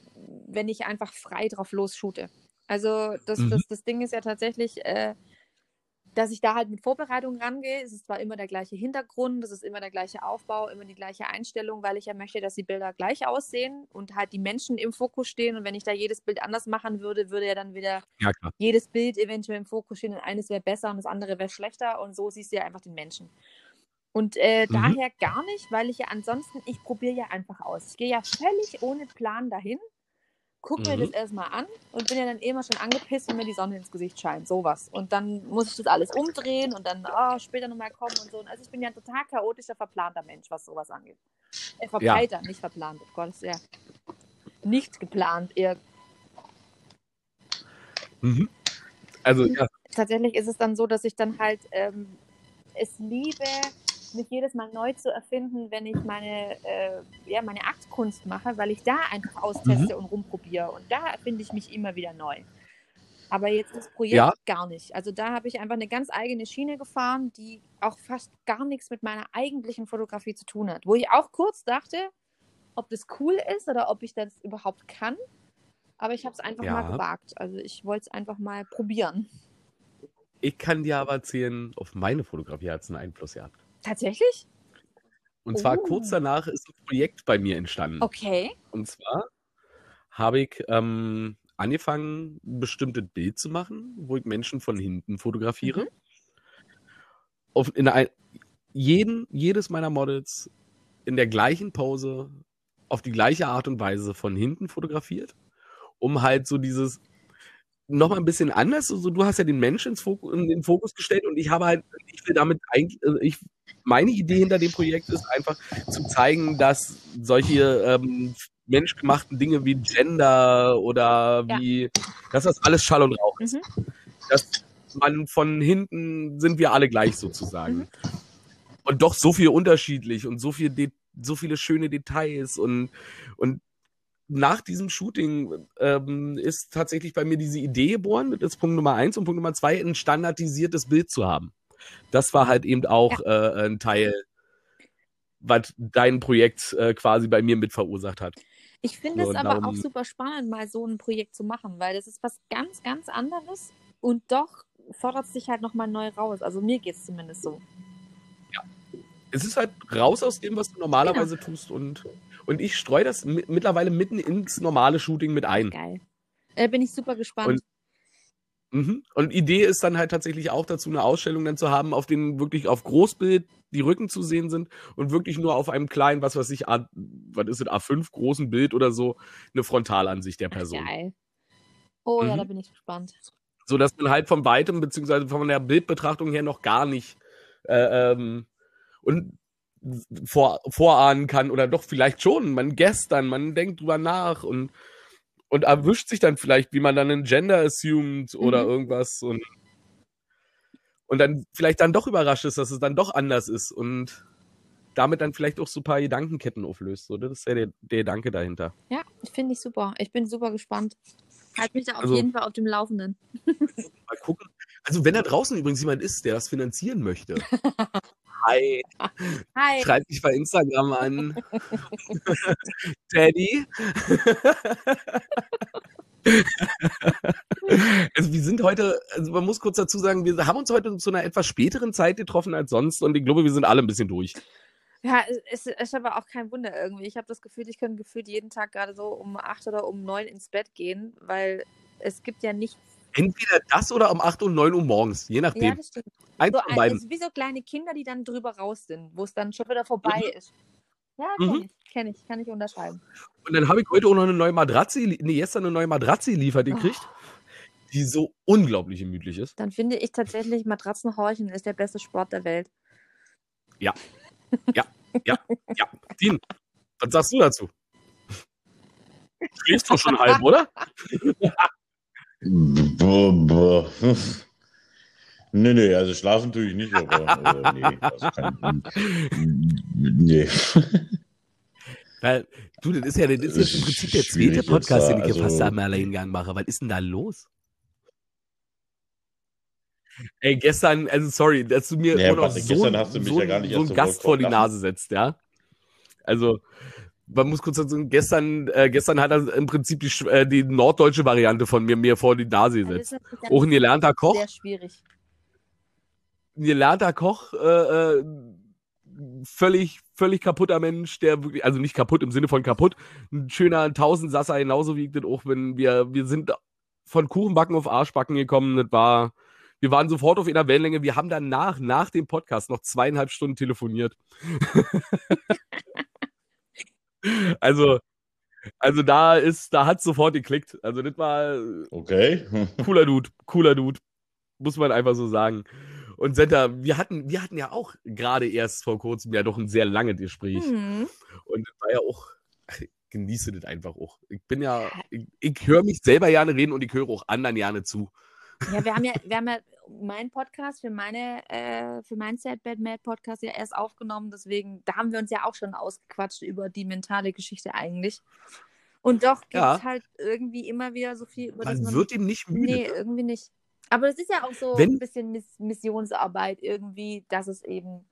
wenn ich einfach frei drauf los shoote. Also das, Mhm. das, das Ding ist ja tatsächlich, äh, dass ich da halt mit Vorbereitung rangehe. Es ist zwar immer der gleiche Hintergrund, es ist immer der gleiche Aufbau, immer die gleiche Einstellung, weil ich ja möchte, dass die Bilder gleich aussehen und halt die Menschen im Fokus stehen. Und wenn ich da jedes Bild anders machen würde, würde ja dann wieder Ja, jedes Bild eventuell im Fokus stehen und eines wäre besser und das andere wäre schlechter und so siehst du ja einfach den Menschen. Und äh, Mhm. daher gar nicht, weil ich ja ansonsten, ich probiere ja einfach aus. Ich gehe ja völlig ohne Plan dahin, gucke mir Mhm. das erstmal an und bin ja dann immer schon angepisst, wenn mir die Sonne ins Gesicht scheint. Sowas. Und dann muss ich das alles umdrehen und dann ah, später nochmal kommen und so. Und Also ich bin ja ein total chaotischer, verplanter Mensch, was sowas angeht. Äh, verbreiter, nicht verplant. Oh Gott, ist ja nicht geplant, eher Mhm. Also, ja. tatsächlich ist es dann so, dass ich dann halt ähm, es liebe, mich jedes Mal neu zu erfinden, wenn ich meine, äh, ja, meine Aktkunst mache, weil ich da einfach austeste und rumprobiere. Und da erfinde ich mich immer wieder neu. Aber jetzt das Projekt Ja. gar nicht. Also da habe ich einfach eine ganz eigene Schiene gefahren, die auch fast gar nichts mit meiner eigentlichen Fotografie zu tun hat. Wo ich auch kurz dachte, ob das cool ist oder ob ich das überhaupt kann. Aber ich habe es einfach Ja. mal gewagt. Also ich wollte es einfach mal probieren. Ich kann dir aber erzählen, auf meine Fotografie hat es einen Einfluss gehabt. Tatsächlich? Und zwar Oh. kurz danach ist ein Projekt bei mir entstanden. Okay. Und zwar habe ich ähm, angefangen, ein bestimmtes Bild zu machen, wo ich Menschen von hinten fotografiere. Mhm. Auf, in ein, jeden, jedes meiner Models in der gleichen Pose, auf die gleiche Art und Weise von hinten fotografiert, um halt so dieses nochmal ein bisschen anders. Also du hast ja den Menschen in den Fokus gestellt und ich habe halt, ich will damit eigentlich, also ich, meine Idee hinter dem Projekt ist einfach zu zeigen, dass solche ähm, menschgemachten Dinge wie Gender oder Ja. wie, dass das alles Schall und Rauch ist. Mhm. Dass man von hinten sind wir alle gleich sozusagen. Mhm. Und doch so viel unterschiedlich und so viel De so viele schöne Details und, und nach diesem Shooting ähm, ist tatsächlich bei mir diese Idee geboren, das ist Punkt Nummer eins und Punkt Nummer zwei, ein standardisiertes Bild zu haben. Das war halt eben auch äh, ein Teil, was dein Projekt äh, quasi bei mir mit verursacht hat. Ich finde So, es aber auch darum- super spannend, mal so ein Projekt zu machen, weil das ist was ganz, ganz anderes und doch fordert es sich halt nochmal neu raus. Also mir geht es zumindest so. Es ist halt raus aus dem, was du normalerweise Genau. tust und, und ich streue das mi mittlerweile mitten ins normale Shooting mit ein. Geil. Äh, bin ich super gespannt. Und- Mhm. Und Idee ist dann halt tatsächlich auch dazu, eine Ausstellung dann zu haben, auf denen wirklich auf Großbild die Rücken zu sehen sind und wirklich nur auf einem kleinen, was weiß ich, A, was ist es, A5 großen Bild oder so, eine Frontalansicht der Person. Geil. Oh ja, Mhm. da bin ich gespannt. So dass man halt von weitem, beziehungsweise von der Bildbetrachtung her noch gar nicht äh, ähm, und vor, vorahnen kann oder doch vielleicht schon. Man gestern, man denkt drüber nach und, und erwischt sich dann vielleicht, wie man dann einen Gender assumed oder Mhm. irgendwas und, und dann vielleicht dann doch überrascht ist, dass es dann doch anders ist und damit dann vielleicht auch so ein paar Gedankenketten auflöst. So, das ist ja der, der Gedanke dahinter. Ja, finde ich super. Ich bin super gespannt. Halt mich da auf Also- jeden Fall auf dem Laufenden. Mal gucken. Also wenn da draußen übrigens jemand ist, der das finanzieren möchte. Hi. Hi. Schreib mich bei Instagram an. Teddy. also wir sind heute, also man muss kurz dazu sagen, wir haben uns heute zu einer etwas späteren Zeit getroffen als sonst und ich glaube, wir sind alle ein bisschen durch. Ja, es ist aber auch kein Wunder irgendwie. Ich habe das Gefühl, ich könnte gefühlt jeden Tag gerade so um acht oder um neun ins Bett gehen, weil es gibt ja nichts. Entweder das oder um 8 und 9 Uhr morgens, je Ja, nachdem. das stimmt. Eins So ein, ist wie so kleine Kinder, die dann drüber raus sind, wo es dann schon wieder vorbei Mhm. ist. Ja, kenne Mhm. ich, kenne ich, kann ich unterschreiben. Und dann habe ich heute auch noch eine neue Matratze, nee, gestern eine neue Matratze geliefert gekriegt, die so unglaublich gemütlich ist. Dann finde ich tatsächlich, Matratzenhorchen ist der beste Sport der Welt. Ja, Dean, was sagst du dazu? Schläfst du schon halb, oder? Boah, boah. Nee, nee, also schlafen tue ich nicht, aber äh, nee, also kein, nee. Weil, du, das ist ja, das ist jetzt im Prinzip der zweite Podcast, da, den ich hier fast also- am Alleingang mache. Was ist denn da los? Ey, gestern, also sorry, dass du mir Ja, immer noch Patrick, so, gestern ein- hast du mich so, ja gar nicht so einen Gast vor die Nase setzt, ja? Also, man muss kurz dazu sagen, gestern, äh, gestern hat er im Prinzip die, äh, die norddeutsche Variante von mir mir vor die Nase gesetzt. das ist natürlich Auch ein gelernter Koch. sehr schwierig. ein gelernter Koch, äh, äh, völlig, völlig kaputter Mensch, der wirklich, also nicht kaputt im Sinne von kaputt, ein schöner Tausendsasser, genauso wie das auch, wenn wir, wir sind von Kuchenbacken auf Arschbacken gekommen, das war, wir waren sofort auf einer Wellenlänge, wir haben danach, nach dem Podcast, noch zweieinhalb Stunden telefoniert. also, also da ist, da hat sofort geklickt. Also das war okay. cooler Dude, cooler Dude, muss man einfach so sagen. Und Senta, wir hatten, wir hatten ja auch gerade erst vor kurzem ja doch ein sehr langes Gespräch. Mhm. Und das war ja auch, ich genieße das einfach auch. Ich bin ja, ich, ich höre mich selber gerne reden und ich höre auch anderen gerne zu. Ja, wir haben ja, wir haben ja meinen Podcast für meine, äh, für meinen Sad Bad Mad Podcast ja erst aufgenommen. Deswegen, da haben wir uns ja auch schon ausgequatscht über die mentale Geschichte eigentlich. Und doch gibt es ja. halt irgendwie immer wieder so viel über man das. Man wird ihm nicht müde. Nee, irgendwie nicht. Aber es ist ja auch so Wenn, ein bisschen Miss Missionsarbeit irgendwie, dass es eben.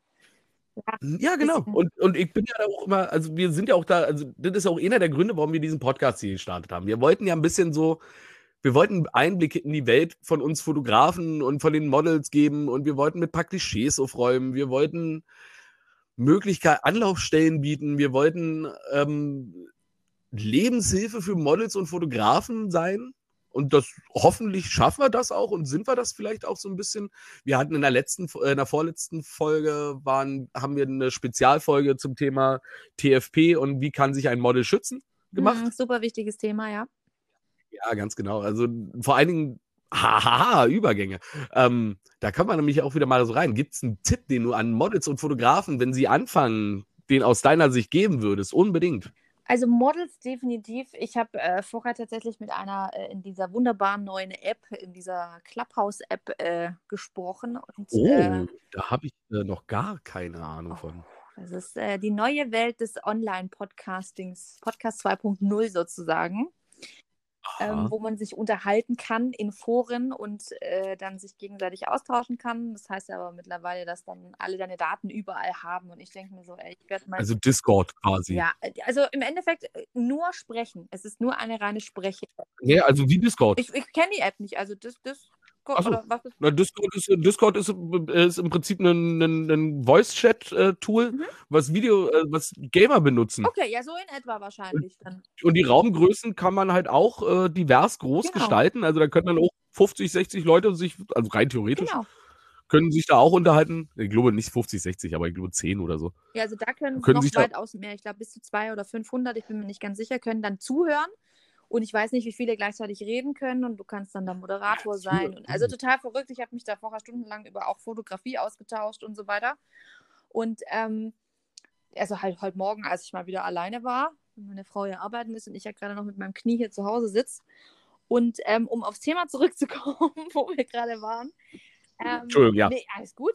Ja, ja genau. Und, und ich bin ja auch immer, also wir sind ja auch da, also das ist auch einer der Gründe, warum wir diesen Podcast hier gestartet haben. Wir wollten ja ein bisschen so, wir wollten Einblicke in die Welt von uns Fotografen und von den Models geben und wir wollten mit paar Klischees aufräumen. Wir wollten Möglichkeit, Anlaufstellen bieten. Wir wollten ähm, Lebenshilfe für Models und Fotografen sein. Und das hoffentlich schaffen wir das auch und sind wir das vielleicht auch so ein bisschen. Wir hatten in der letzten, äh, in der vorletzten Folge waren, haben wir eine Spezialfolge zum Thema TFP und wie kann sich ein Model schützen gemacht. Mhm, super wichtiges Thema, ja. Ja, ganz genau. Also vor allen Dingen, haha, Übergänge. Ähm, da kann man nämlich auch wieder mal so rein. Gibt es einen Tipp, den du an Models und Fotografen, wenn sie anfangen, den aus deiner Sicht geben würdest? Unbedingt. Also Models definitiv. Ich habe äh, vorher tatsächlich mit einer äh, in dieser wunderbaren neuen App, in dieser Clubhouse-App äh, gesprochen. Und, oh, äh, da habe ich äh, noch gar keine Ahnung oh, von. Das ist äh, die neue Welt des Online-Podcastings, Podcast 2.0 sozusagen ähm, wo man sich unterhalten kann in Foren und äh, dann sich gegenseitig austauschen kann. Das heißt aber mittlerweile, dass dann alle deine Daten überall haben und ich denke mir so, ey, ich werde mal. Also Discord quasi. Ja, äh, also im Endeffekt äh, nur sprechen. Es ist nur eine reine Spreche. Ja, also wie Discord. Ich, ich kenne die App nicht. Also das, das Discord? Oder was ist? Na, Discord ist, Discord ist, ist im Prinzip ein, ein, ein Voice-Chat-Tool, mhm. was Video, äh, was Gamer benutzen. Okay, ja, so in etwa wahrscheinlich dann. Und die Raumgrößen kann man halt auch äh, divers groß genau. gestalten. Also da können dann auch 50, 60 Leute sich, also rein theoretisch. Genau können sich da auch unterhalten. Ich glaube nicht 50, 60, aber ich glaube 10 oder so. Ja, also da können, können noch weitaus mehr. Ich glaube bis zu 200 oder 500, ich bin mir nicht ganz sicher, können dann zuhören und ich weiß nicht, wie viele gleichzeitig reden können und du kannst dann der Moderator sein. Und also total verrückt. Ich habe mich da vorher stundenlang über auch Fotografie ausgetauscht und so weiter. Und ähm, also halt heute Morgen, als ich mal wieder alleine war, meine Frau ja arbeiten ist und ich ja gerade noch mit meinem Knie hier zu Hause sitze. Und ähm, um aufs Thema zurückzukommen, wo wir gerade waren. Ähm, Entschuldigung, ja. Nee, alles gut.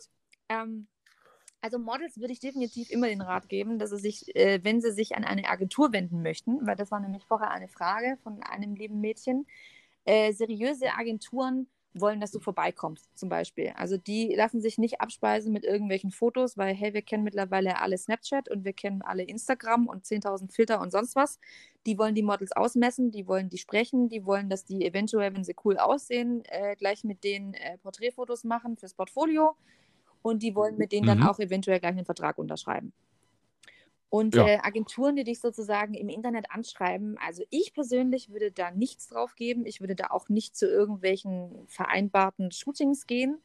Ähm, also Models würde ich definitiv immer den Rat geben, dass sie sich, äh, wenn sie sich an eine Agentur wenden möchten, weil das war nämlich vorher eine Frage von einem lieben Mädchen, äh, seriöse Agenturen wollen, dass du vorbeikommst, zum Beispiel. Also die lassen sich nicht abspeisen mit irgendwelchen Fotos, weil, hey, wir kennen mittlerweile alle Snapchat und wir kennen alle Instagram und 10.000 Filter und sonst was. Die wollen die Models ausmessen, die wollen die sprechen, die wollen, dass die eventuell, wenn sie cool aussehen, äh, gleich mit denen äh, Porträtfotos machen fürs Portfolio und die wollen mit denen mhm. dann auch eventuell gleich einen Vertrag unterschreiben. Und ja. äh, Agenturen, die dich sozusagen im Internet anschreiben, also ich persönlich würde da nichts drauf geben. Ich würde da auch nicht zu irgendwelchen vereinbarten Shootings gehen,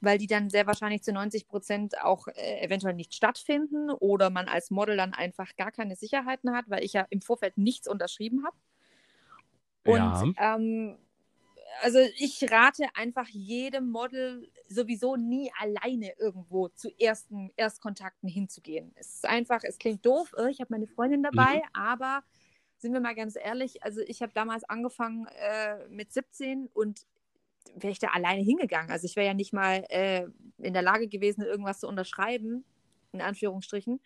weil die dann sehr wahrscheinlich zu 90 Prozent auch äh, eventuell nicht stattfinden oder man als Model dann einfach gar keine Sicherheiten hat, weil ich ja im Vorfeld nichts unterschrieben habe. Und ja. ähm, also ich rate einfach jedem Model sowieso nie alleine irgendwo zu ersten Erstkontakten hinzugehen. Es ist einfach, es klingt doof, äh, ich habe meine Freundin dabei, mhm. aber sind wir mal ganz ehrlich, also ich habe damals angefangen äh, mit 17 und wäre ich da alleine hingegangen. Also ich wäre ja nicht mal äh, in der Lage gewesen, irgendwas zu unterschreiben, in Anführungsstrichen.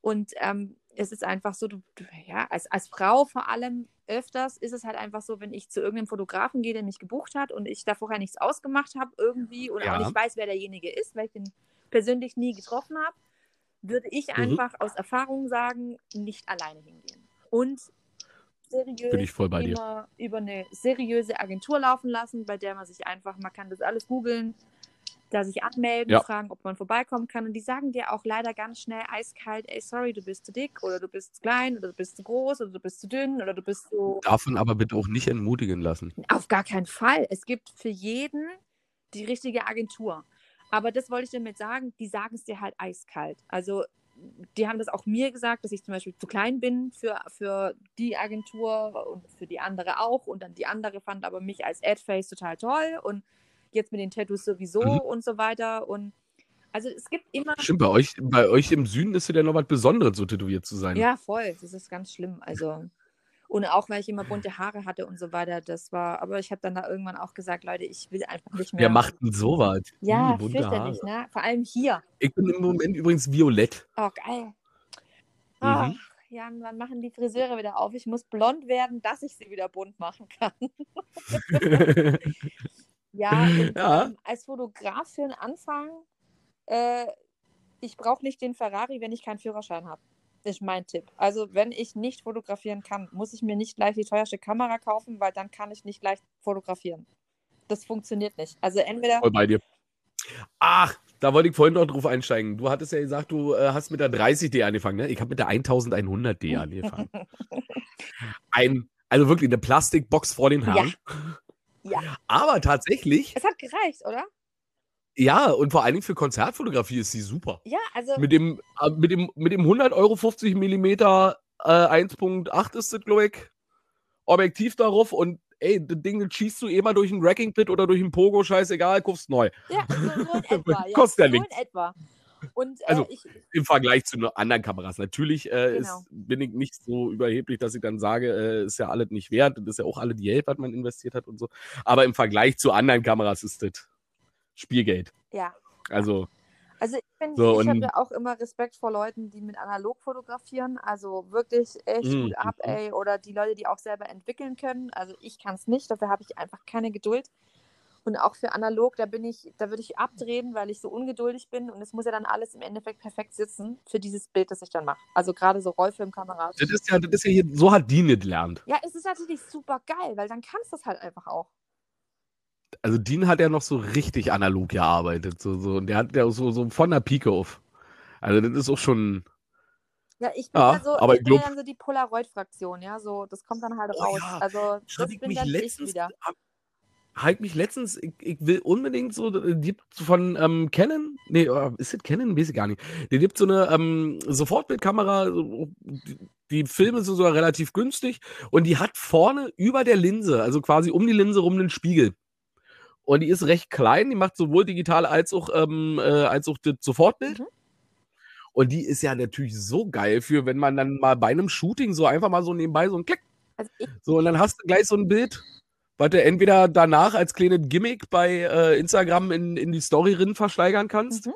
Und ähm, es ist einfach so, du, ja, als, als Frau vor allem öfters ist es halt einfach so, wenn ich zu irgendeinem Fotografen gehe, der mich gebucht hat und ich da vorher nichts ausgemacht habe irgendwie oder ja. auch nicht weiß, wer derjenige ist, weil ich den persönlich nie getroffen habe, würde ich mhm. einfach aus Erfahrung sagen, nicht alleine hingehen. Und seriös über eine seriöse Agentur laufen lassen, bei der man sich einfach, man kann das alles googeln, da sich anmelden, Ja. fragen, ob man vorbeikommen kann. Und die sagen dir auch leider ganz schnell eiskalt, ey, sorry, du bist zu dick oder du bist zu klein oder du bist zu groß oder du bist zu dünn oder du bist so. Davon aber bitte auch nicht entmutigen lassen. Auf gar keinen Fall. Es gibt für jeden die richtige Agentur. Aber das wollte ich damit sagen, die sagen es dir halt eiskalt. Also die haben das auch mir gesagt, dass ich zum Beispiel zu klein bin für, für die Agentur und für die andere auch. Und dann die andere fand aber mich als Adface total toll und jetzt mit den Tattoos sowieso Mhm. und so weiter. Und also es gibt immer. Stimmt, bei euch, bei euch im Süden ist ja noch was Besonderes, so tätowiert zu sein. Ja, voll. Das ist ganz schlimm. Also. Und auch weil ich immer bunte Haare hatte und so weiter, das war, aber ich habe dann da irgendwann auch gesagt, Leute, ich will einfach nicht mehr. Wer macht denn sowas? Ja, Ih, bunte fürchterlich, Haare. ne? Vor allem hier. Ich bin im Moment übrigens violett. Oh, geil. Mhm. Ach, Jan, wann machen die Friseure wieder auf? Ich muss blond werden, dass ich sie wieder bunt machen kann. Ja, Ja. Ähm, als Fotograf für den Anfang, äh, ich brauche nicht den Ferrari, wenn ich keinen Führerschein habe. Ist mein Tipp. Also, wenn ich nicht fotografieren kann, muss ich mir nicht gleich die teuerste Kamera kaufen, weil dann kann ich nicht gleich fotografieren. Das funktioniert nicht. Also, entweder. Voll bei dir. Ach, da wollte ich vorhin noch drauf einsteigen. Du hattest ja gesagt, du äh, hast mit der 30D angefangen, ne? Ich habe mit der 1100D angefangen. Ein, also wirklich eine Plastikbox vor den Haaren. Ja. Aber tatsächlich, Es hat gereicht, oder? ja, und vor allen Dingen für Konzertfotografie ist sie super. Ja, also. Mit dem, äh, mit dem, mit dem 100 Euro 50 Millimeter äh, 1.8 ist das, glaube ich, Objektiv darauf und ey, das Ding das schießt du eh mal durch einen Wrecking Pit oder durch einen Pogo, scheißegal, kaufst neu. Ja, so, so in etwa. Ja, Kostet ja so in nichts. etwa. Und äh, Also, ich, Im Vergleich zu anderen Kameras. Natürlich äh, Genau. ist, bin ich nicht so überheblich, dass ich dann sage, äh, ist ja alles nicht wert. Das ist ja auch alle Geld, was man investiert hat und so. Aber im Vergleich zu anderen Kameras ist das Spielgeld. ja. Also, Also ich finde, So, ich habe und- ja auch immer Respekt vor Leuten, die mit analog fotografieren. Also wirklich echt Mhm. gut ab, ey. Oder die Leute, die auch selber entwickeln können. Also ich kann es nicht, dafür habe ich einfach keine Geduld. Und auch für analog, da bin ich, da würde ich abdrehen, weil ich so ungeduldig bin. Und es muss ja dann alles im Endeffekt perfekt sitzen für dieses Bild, das ich dann mache. Also gerade so Rollfilmkameras. das ist ja, das ist ja hier, so hat nicht gelernt. Ja, es ist natürlich super geil, weil dann kannst du es halt einfach auch. Also Dean hat ja noch so richtig analog gearbeitet. So, so, und der hat ja so, so von der Pike auf. Also das ist auch schon. Ja, ich bin Ja, ja, so, aber ich ich bin ja dann so die Polaroid-Fraktion, ja, so, das kommt dann halt Oh raus. ja, Also das ich bin mich dann letztens, ich wieder. Halt mich letztens, ich, ich will unbedingt so, äh, die gibt von ähm, Canon, nee, äh, ist das Canon? Weiß ich gar nicht. Die gibt so eine ähm, Sofortbildkamera, so, die, Filme sind sogar relativ günstig und die hat vorne über der Linse, also quasi um die Linse rum einen Spiegel. Und die ist recht klein, die macht sowohl digital als auch, ähm, äh, als auch das Sofortbild. Mhm. Und die ist ja natürlich so geil für, wenn man dann mal bei einem Shooting so einfach mal so nebenbei so ein Klick Also so, und dann hast du gleich so ein Bild, was du entweder danach als kleines Gimmick bei äh, Instagram in, in die Story drin versteigern kannst. Mhm.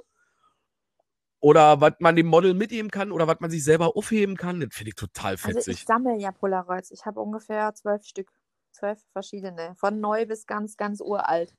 Oder was man dem Model mitgeben kann oder was man sich selber aufheben kann. Das finde ich total also ich fetzig. sammle ja Polaroids. Ich habe ungefähr zwölf Stück. Zwölf verschiedene. Von neu bis ganz, ganz uralt.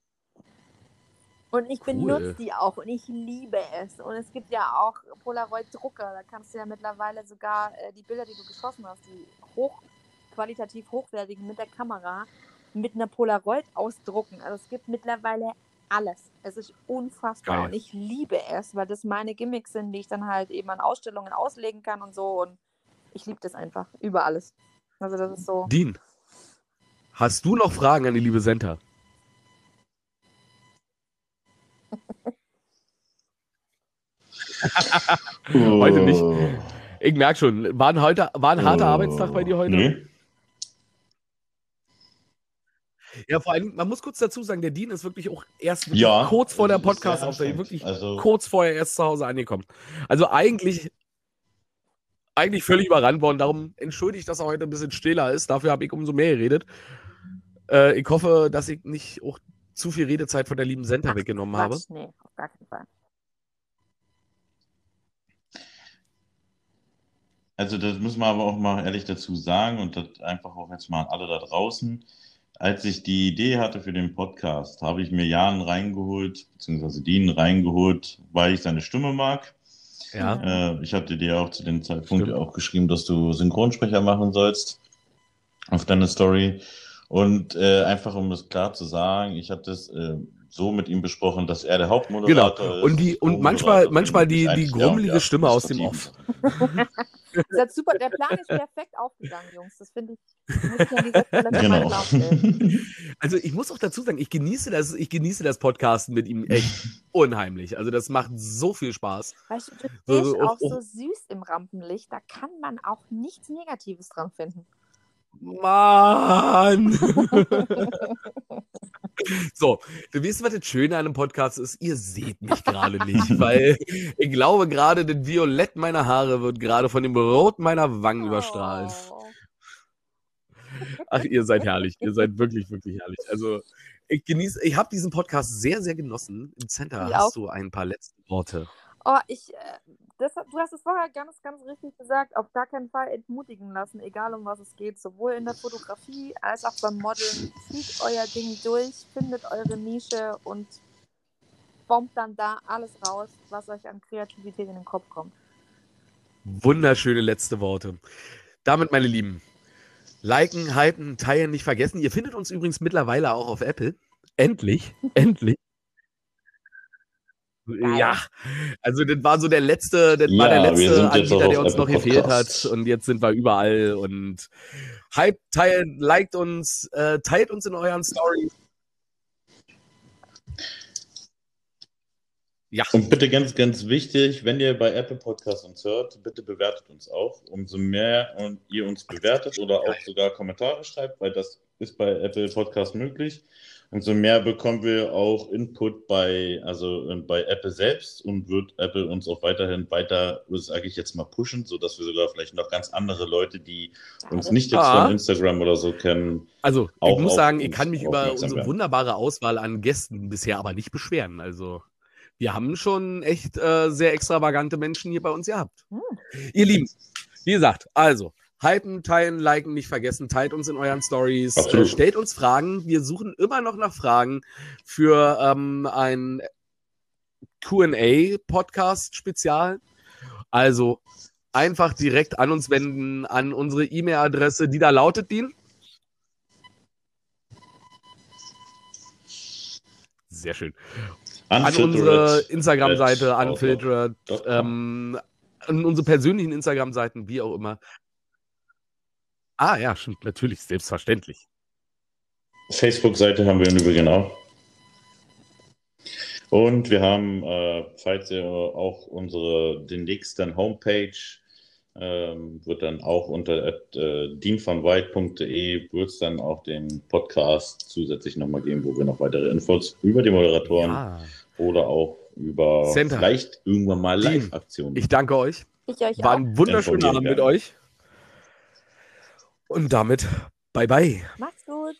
Und ich Cool. benutze die auch und ich liebe es. Und es gibt ja auch Polaroid-Drucker. Da kannst du ja mittlerweile sogar äh, die Bilder, die du geschossen hast, die hochqualitativ hochwertigen mit der Kamera, mit einer Polaroid ausdrucken. Also es gibt mittlerweile alles. Es ist unfassbar Geil. und ich liebe es, weil das meine Gimmicks sind, die ich dann halt eben an Ausstellungen auslegen kann und so. Und ich liebe das einfach über alles. Also das ist so. Dean, hast du noch Fragen an die liebe Senta? Heute nicht. Ich merke schon, war ein, heute, war ein harter Äh, Arbeitstag bei dir heute? Nee. Ja, vor allem, man muss kurz dazu sagen, der Dean ist wirklich auch erst wirklich Ja. kurz vor der Podcast-Aufnahme, anstrengend. wirklich Also, kurz vorher erst zu Hause angekommen. Also eigentlich, eigentlich völlig überrannt worden. Darum entschuldige ich, dass er heute ein bisschen stiller ist. Dafür habe ich umso mehr geredet. Äh, ich hoffe, dass ich nicht auch zu viel Redezeit von der lieben Senta weggenommen habe. Quatsch, nee, auf gar keinen Fall. Also das müssen wir aber auch mal ehrlich dazu sagen und das einfach auch jetzt mal an alle da draußen. Als ich die Idee hatte für den Podcast, habe ich mir Jan reingeholt, beziehungsweise Dean reingeholt, weil ich seine Stimme mag. Ja. Äh, ich hatte dir auch zu dem Zeitpunkt Stimmt. auch geschrieben, dass du Synchronsprecher machen sollst auf deine Story. Und äh, einfach um das klar zu sagen, ich habe das, äh, so mit ihm besprochen, dass er der Hauptmoderator Genau. ist. Und die und manchmal manchmal die die grummelige ja, Stimme aus dem Off. Das ist super. Der Plan ist perfekt aufgegangen, Jungs. Das finde ich, muss ich Genau. Also ich muss auch dazu sagen, ich genieße das, ich genieße das Podcasten mit ihm echt unheimlich. Also das macht so viel Spaß. Weißt du, du bist so, auch oh, so süß im Rampenlicht. Da kann man auch nichts Negatives dran finden. Mann! so, du wisst, was das Schöne an einem Podcast ist? Ihr seht mich gerade nicht, weil ich glaube, gerade das Violett meiner Haare wird gerade von dem Rot meiner Wangen überstrahlt. Oh. Ach, ihr seid herrlich. Ihr seid wirklich, wirklich herrlich. Also, ich genieße, ich habe diesen Podcast sehr, sehr genossen. Im Center Ich hast auch. du ein paar letzte Worte. Oh, ich, äh, das, du hast es vorher ganz, ganz richtig gesagt, auf gar keinen Fall entmutigen lassen, egal um was es geht, sowohl in der Fotografie als auch beim Modeln. Zieht euer Ding durch, findet eure Nische und bombt dann da alles raus, was euch an Kreativität in den Kopf kommt. Wunderschöne letzte Worte. Damit, meine Lieben, liken, hypen, teilen, nicht vergessen. Ihr findet uns übrigens mittlerweile auch auf Apple. Endlich, endlich. Ja, also das war so der letzte, das war der Ja, letzte Anbieter, der uns noch gefehlt hat und jetzt sind wir überall und hype, teilt, liked uns, äh, teilt uns in euren Stories. Ja, Und bitte ganz, ganz wichtig, wenn ihr bei Apple Podcasts uns hört, bitte bewertet uns auch. Umso mehr und ihr uns bewertet oder auch sogar Kommentare schreibt, weil das ist bei Apple Podcasts möglich. Umso mehr bekommen wir auch Input bei, also äh, bei Apple selbst und wird Apple uns auch weiterhin weiter, sage ich jetzt mal, pushen, sodass wir sogar vielleicht noch ganz andere Leute, die uns nicht jetzt Ah. von Instagram oder so kennen, also ich muss sagen, ich kann mich über unsere werden. wunderbare Auswahl an Gästen bisher aber nicht beschweren. Also wir haben schon echt äh, sehr extravagante Menschen hier bei uns gehabt. Hm. Ihr Lieben, wie gesagt, also hypen, teilen, liken, nicht vergessen, teilt uns in euren Stories, äh, stellt uns Fragen. Wir suchen immer noch nach Fragen für ähm, ein QA-Podcast-Spezial. Also einfach direkt an uns wenden, an unsere E-Mail-Adresse, die da lautet, Dean. Sehr schön. An unsere Instagram-Seite, unfiltered, ähm, an unsere persönlichen Instagram-Seiten, wie auch immer. Ah ja, stimmt, natürlich, selbstverständlich. Facebook-Seite haben wir im Übrigen auch. Und wir haben, äh, falls ihr auch unsere, den nächsten Homepage, ähm, wird dann auch unter äh, dienvonwhite.de wird es dann auch den Podcast zusätzlich nochmal geben, wo wir noch weitere Infos über die Moderatoren Ja. oder auch über Center. vielleicht irgendwann mal Live-Aktionen. Ich danke euch. Ich euch War ein wunderschöner Abend mit euch. Und damit, bye bye. Macht's gut.